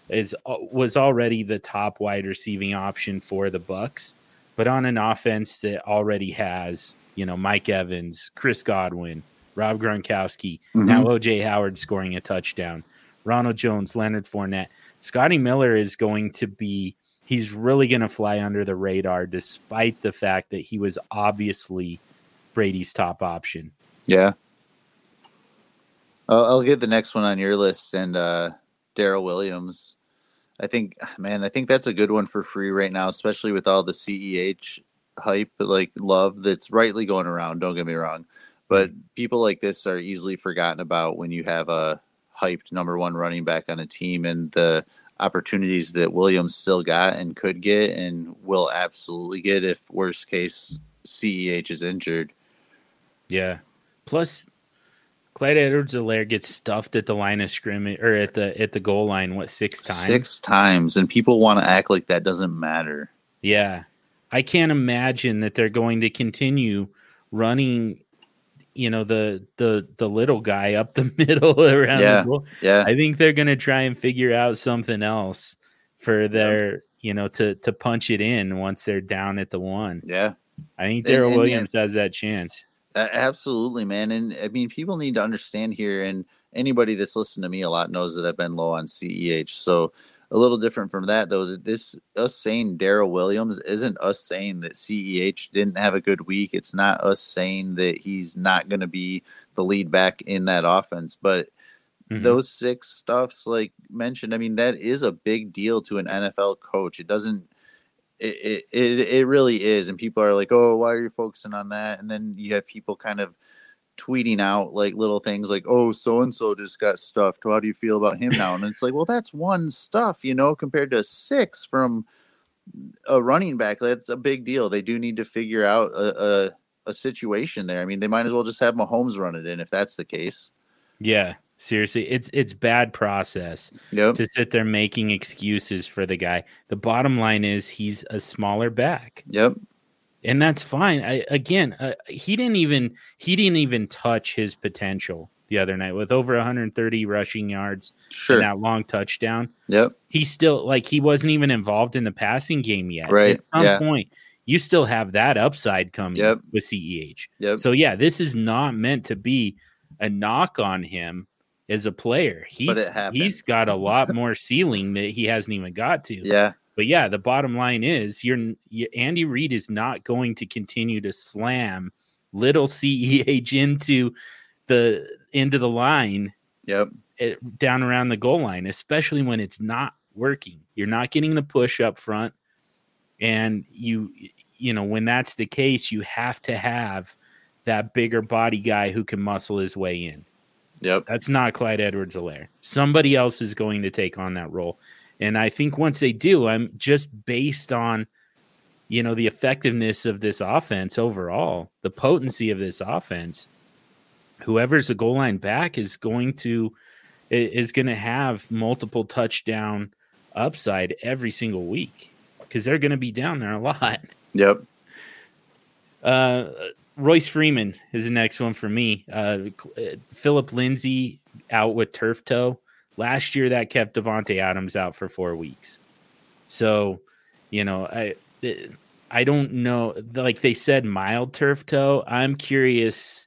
is uh, was already the top wide receiving option for the Bucks, but on an offense that already has you know Mike Evans, Chris Godwin, Rob Gronkowski, mm-hmm. now OJ Howard scoring a touchdown, Ronald Jones, Leonard Fournette. Scotty Miller is going to be he's really going to fly under the radar despite the fact that he was obviously Brady's top option. Yeah. I'll, I'll get the next one on your list and uh Darrel Williams. I think man, I think that's a good one for free right now, especially with all the CEH hype like love that's rightly going around, don't get me wrong. But people like this are easily forgotten about when you have a hyped number one running back on a team and the opportunities that Williams still got and could get and will absolutely get if worst case CEH is injured. Yeah. Plus Clyde Edwards-Helaire gets stuffed at the line of scrimmage or at the at the goal line what six times? Six times and people want to act like that doesn't matter. Yeah. I can't imagine that they're going to continue running you know the the the little guy up the middle around yeah. Yeah. I think they're going to try and figure out something else for their, yeah. you know, to to punch it in once they're down at the one. Yeah. I think Darrel Williams has that chance. Absolutely, man. And I mean, people need to understand here and anybody that's listened to me a lot knows that I've been low on CEH. So a little different from that though that this us saying Darrel Williams isn't us saying that CEH didn't have a good week. It's not us saying that he's not going to be the lead back in that offense, but mm-hmm. those six stuffs like mentioned, I mean that is a big deal to an NFL coach. It doesn't it, it it really is and people are like, "Oh, why are you focusing on that?" And then you have people kind of tweeting out like little things like, "Oh, so and so just got stuffed. How do you feel about him now?" And it's like, well, that's one stuff, you know, compared to six from a running back. That's a big deal. They do need to figure out a, a, a situation there. I mean, they might as well just have Mahomes run it in if that's the case. Yeah, seriously, it's it's bad process yep. to sit there making excuses for the guy. The bottom line is he's a smaller back. Yep and that's fine. I, again, uh, he didn't even he didn't even touch his potential the other night with over 130 rushing yards sure. and that long touchdown. Yep. He still like he wasn't even involved in the passing game yet. Right. At some yeah. point, you still have that upside coming yep. with CEH. Yep. So yeah, this is not meant to be a knock on him as a player. He's he's got a lot more ceiling that he hasn't even got to. Yeah. But yeah, the bottom line is you're you, Andy Reid is not going to continue to slam little CEH into the into the line. Yep. It, eh, down around the goal line, especially when it's not working. You're not getting the push up front, and you you know when that's the case, you have to have that bigger body guy who can muscle his way in. Yep. That's not Clyde Edwards-Helaire. Somebody else is going to take on that role. And I think once they do, I'm just based on, you know, the effectiveness of this offense overall, the potency of this offense. Whoever's the goal line back is going to is going to have multiple touchdown upside every single week because they're going to be down there a lot. Yep. Uh, Royce Freeman is the next one for me. Uh, Phillip Lindsay out with turf toe. Last year, that kept Davante Adams out for four weeks. So, you know, I I don't know. Like they said, mild turf toe. I'm curious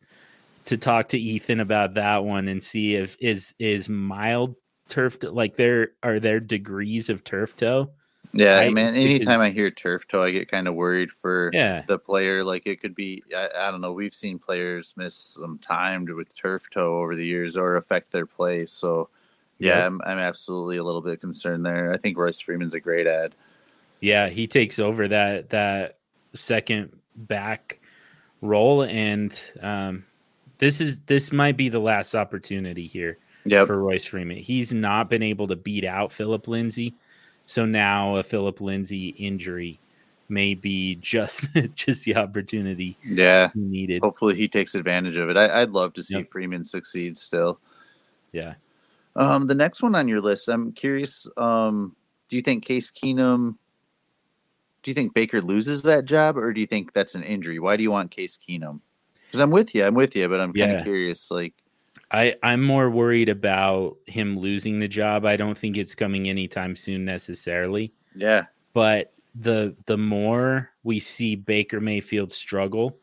to talk to Ethan about that one and see if is is mild turf toe, like there are there degrees of turf toe. Yeah, I, man. Anytime I hear turf toe, I get kind of worried for yeah. the player. Like it could be, I, I, don't know. We've seen players miss some time with turf toe over the years or affect their play. So yeah, yep. I'm, I'm absolutely a little bit concerned there. I think Royce Freeman's a great add. Yeah, he takes over that that second back role, and um, this is this might be the last opportunity here yep. for Royce Freeman. He's not been able to beat out Phillip Lindsay, so now a Phillip Lindsay injury may be just just the opportunity. Yeah, he needed. Hopefully, he takes advantage of it. I, would love to see yep. Freeman succeed still. Yeah. Um, the next one on your list, I'm curious. Um, do you think Case Keenum? Do you think Baker loses that job, or do you think that's an injury? Why do you want Case Keenum? Because I'm with you, I'm with you, but I'm kind of yeah. curious. Like, I I'm more worried about him losing the job. I don't think it's coming anytime soon necessarily. Yeah, but the the more we see Baker Mayfield struggle,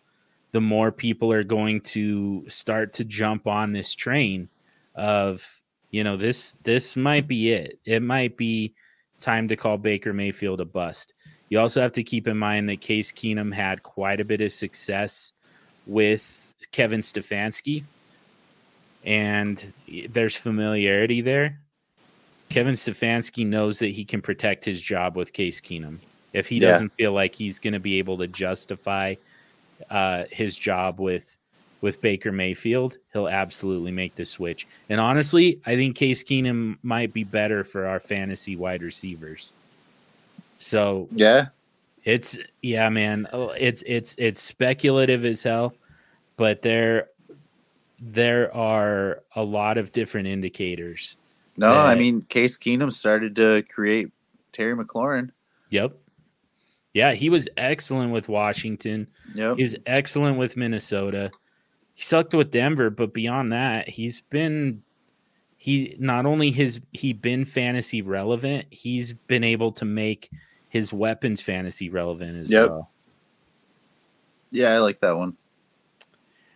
the more people are going to start to jump on this train of you know this this might be it. It might be time to call Baker Mayfield a bust. You also have to keep in mind that Case Keenum had quite a bit of success with Kevin Stefanski, and there's familiarity there. Kevin Stefanski knows that he can protect his job with Case Keenum. If he doesn't yeah. feel like he's going to be able to justify uh, his job with with Baker Mayfield, he'll absolutely make the switch. And honestly, I think Case Keenum might be better for our fantasy wide receivers. So yeah, it's yeah, man. Oh, it's it's it's speculative as hell, but there there are a lot of different indicators. No, that, I mean Case Keenum started to create Terry McLaurin. Yep. Yeah, he was excellent with Washington. Yep. He's excellent with Minnesota. He sucked with Denver, but beyond that, he's been he not only has he been fantasy relevant, he's been able to make his weapons fantasy relevant as yep. well. Yeah, I like that one.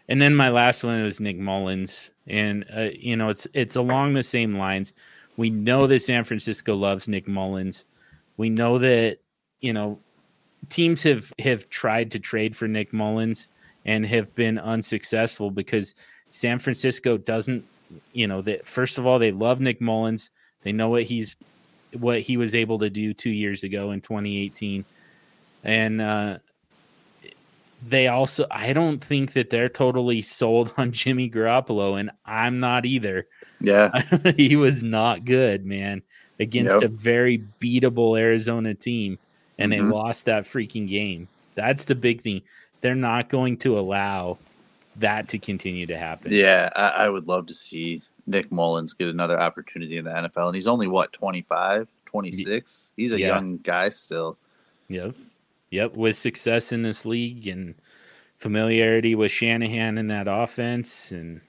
And then my last one was Nick Mullens, and uh, you know it's it's along the same lines. We know that San Francisco loves Nick Mullens. We know that you know teams have have tried to trade for Nick Mullens and have been unsuccessful because San Francisco doesn't, you know, that first of all they love Nick Mullens. They know what he's what he was able to do two years ago in 2018, and uh, they also I don't think that they're totally sold on Jimmy Garoppolo, and I'm not either. Yeah, he was not good, man, against a very beatable Arizona team and mm-hmm. they lost that freaking game. That's the big thing. They're not going to allow that to continue to happen. Yeah, I, I would love to see Nick Mullens get another opportunity in the NFL. And he's only what, 25, 26? He's a yeah. young guy still. Yep. Yep. With success in this league and familiarity with Shanahan in that offense. And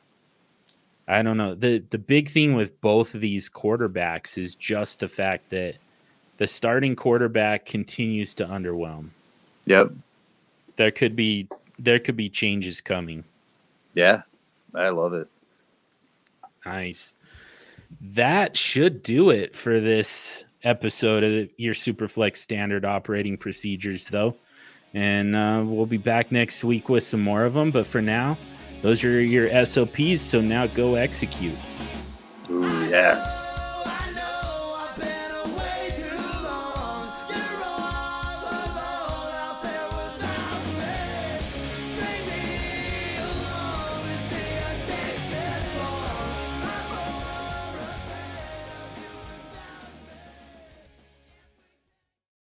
I don't know. The the big thing with both of these quarterbacks is just the fact that the starting quarterback continues to underwhelm. Yep. There could be there could be changes coming. Yeah. I love it. Nice. That should do it for this episode of your Superflex standard operating procedures though. And uh, we'll be back next week with some more of them, but for now, those are your SOPs, so now go execute. Ooh, yes.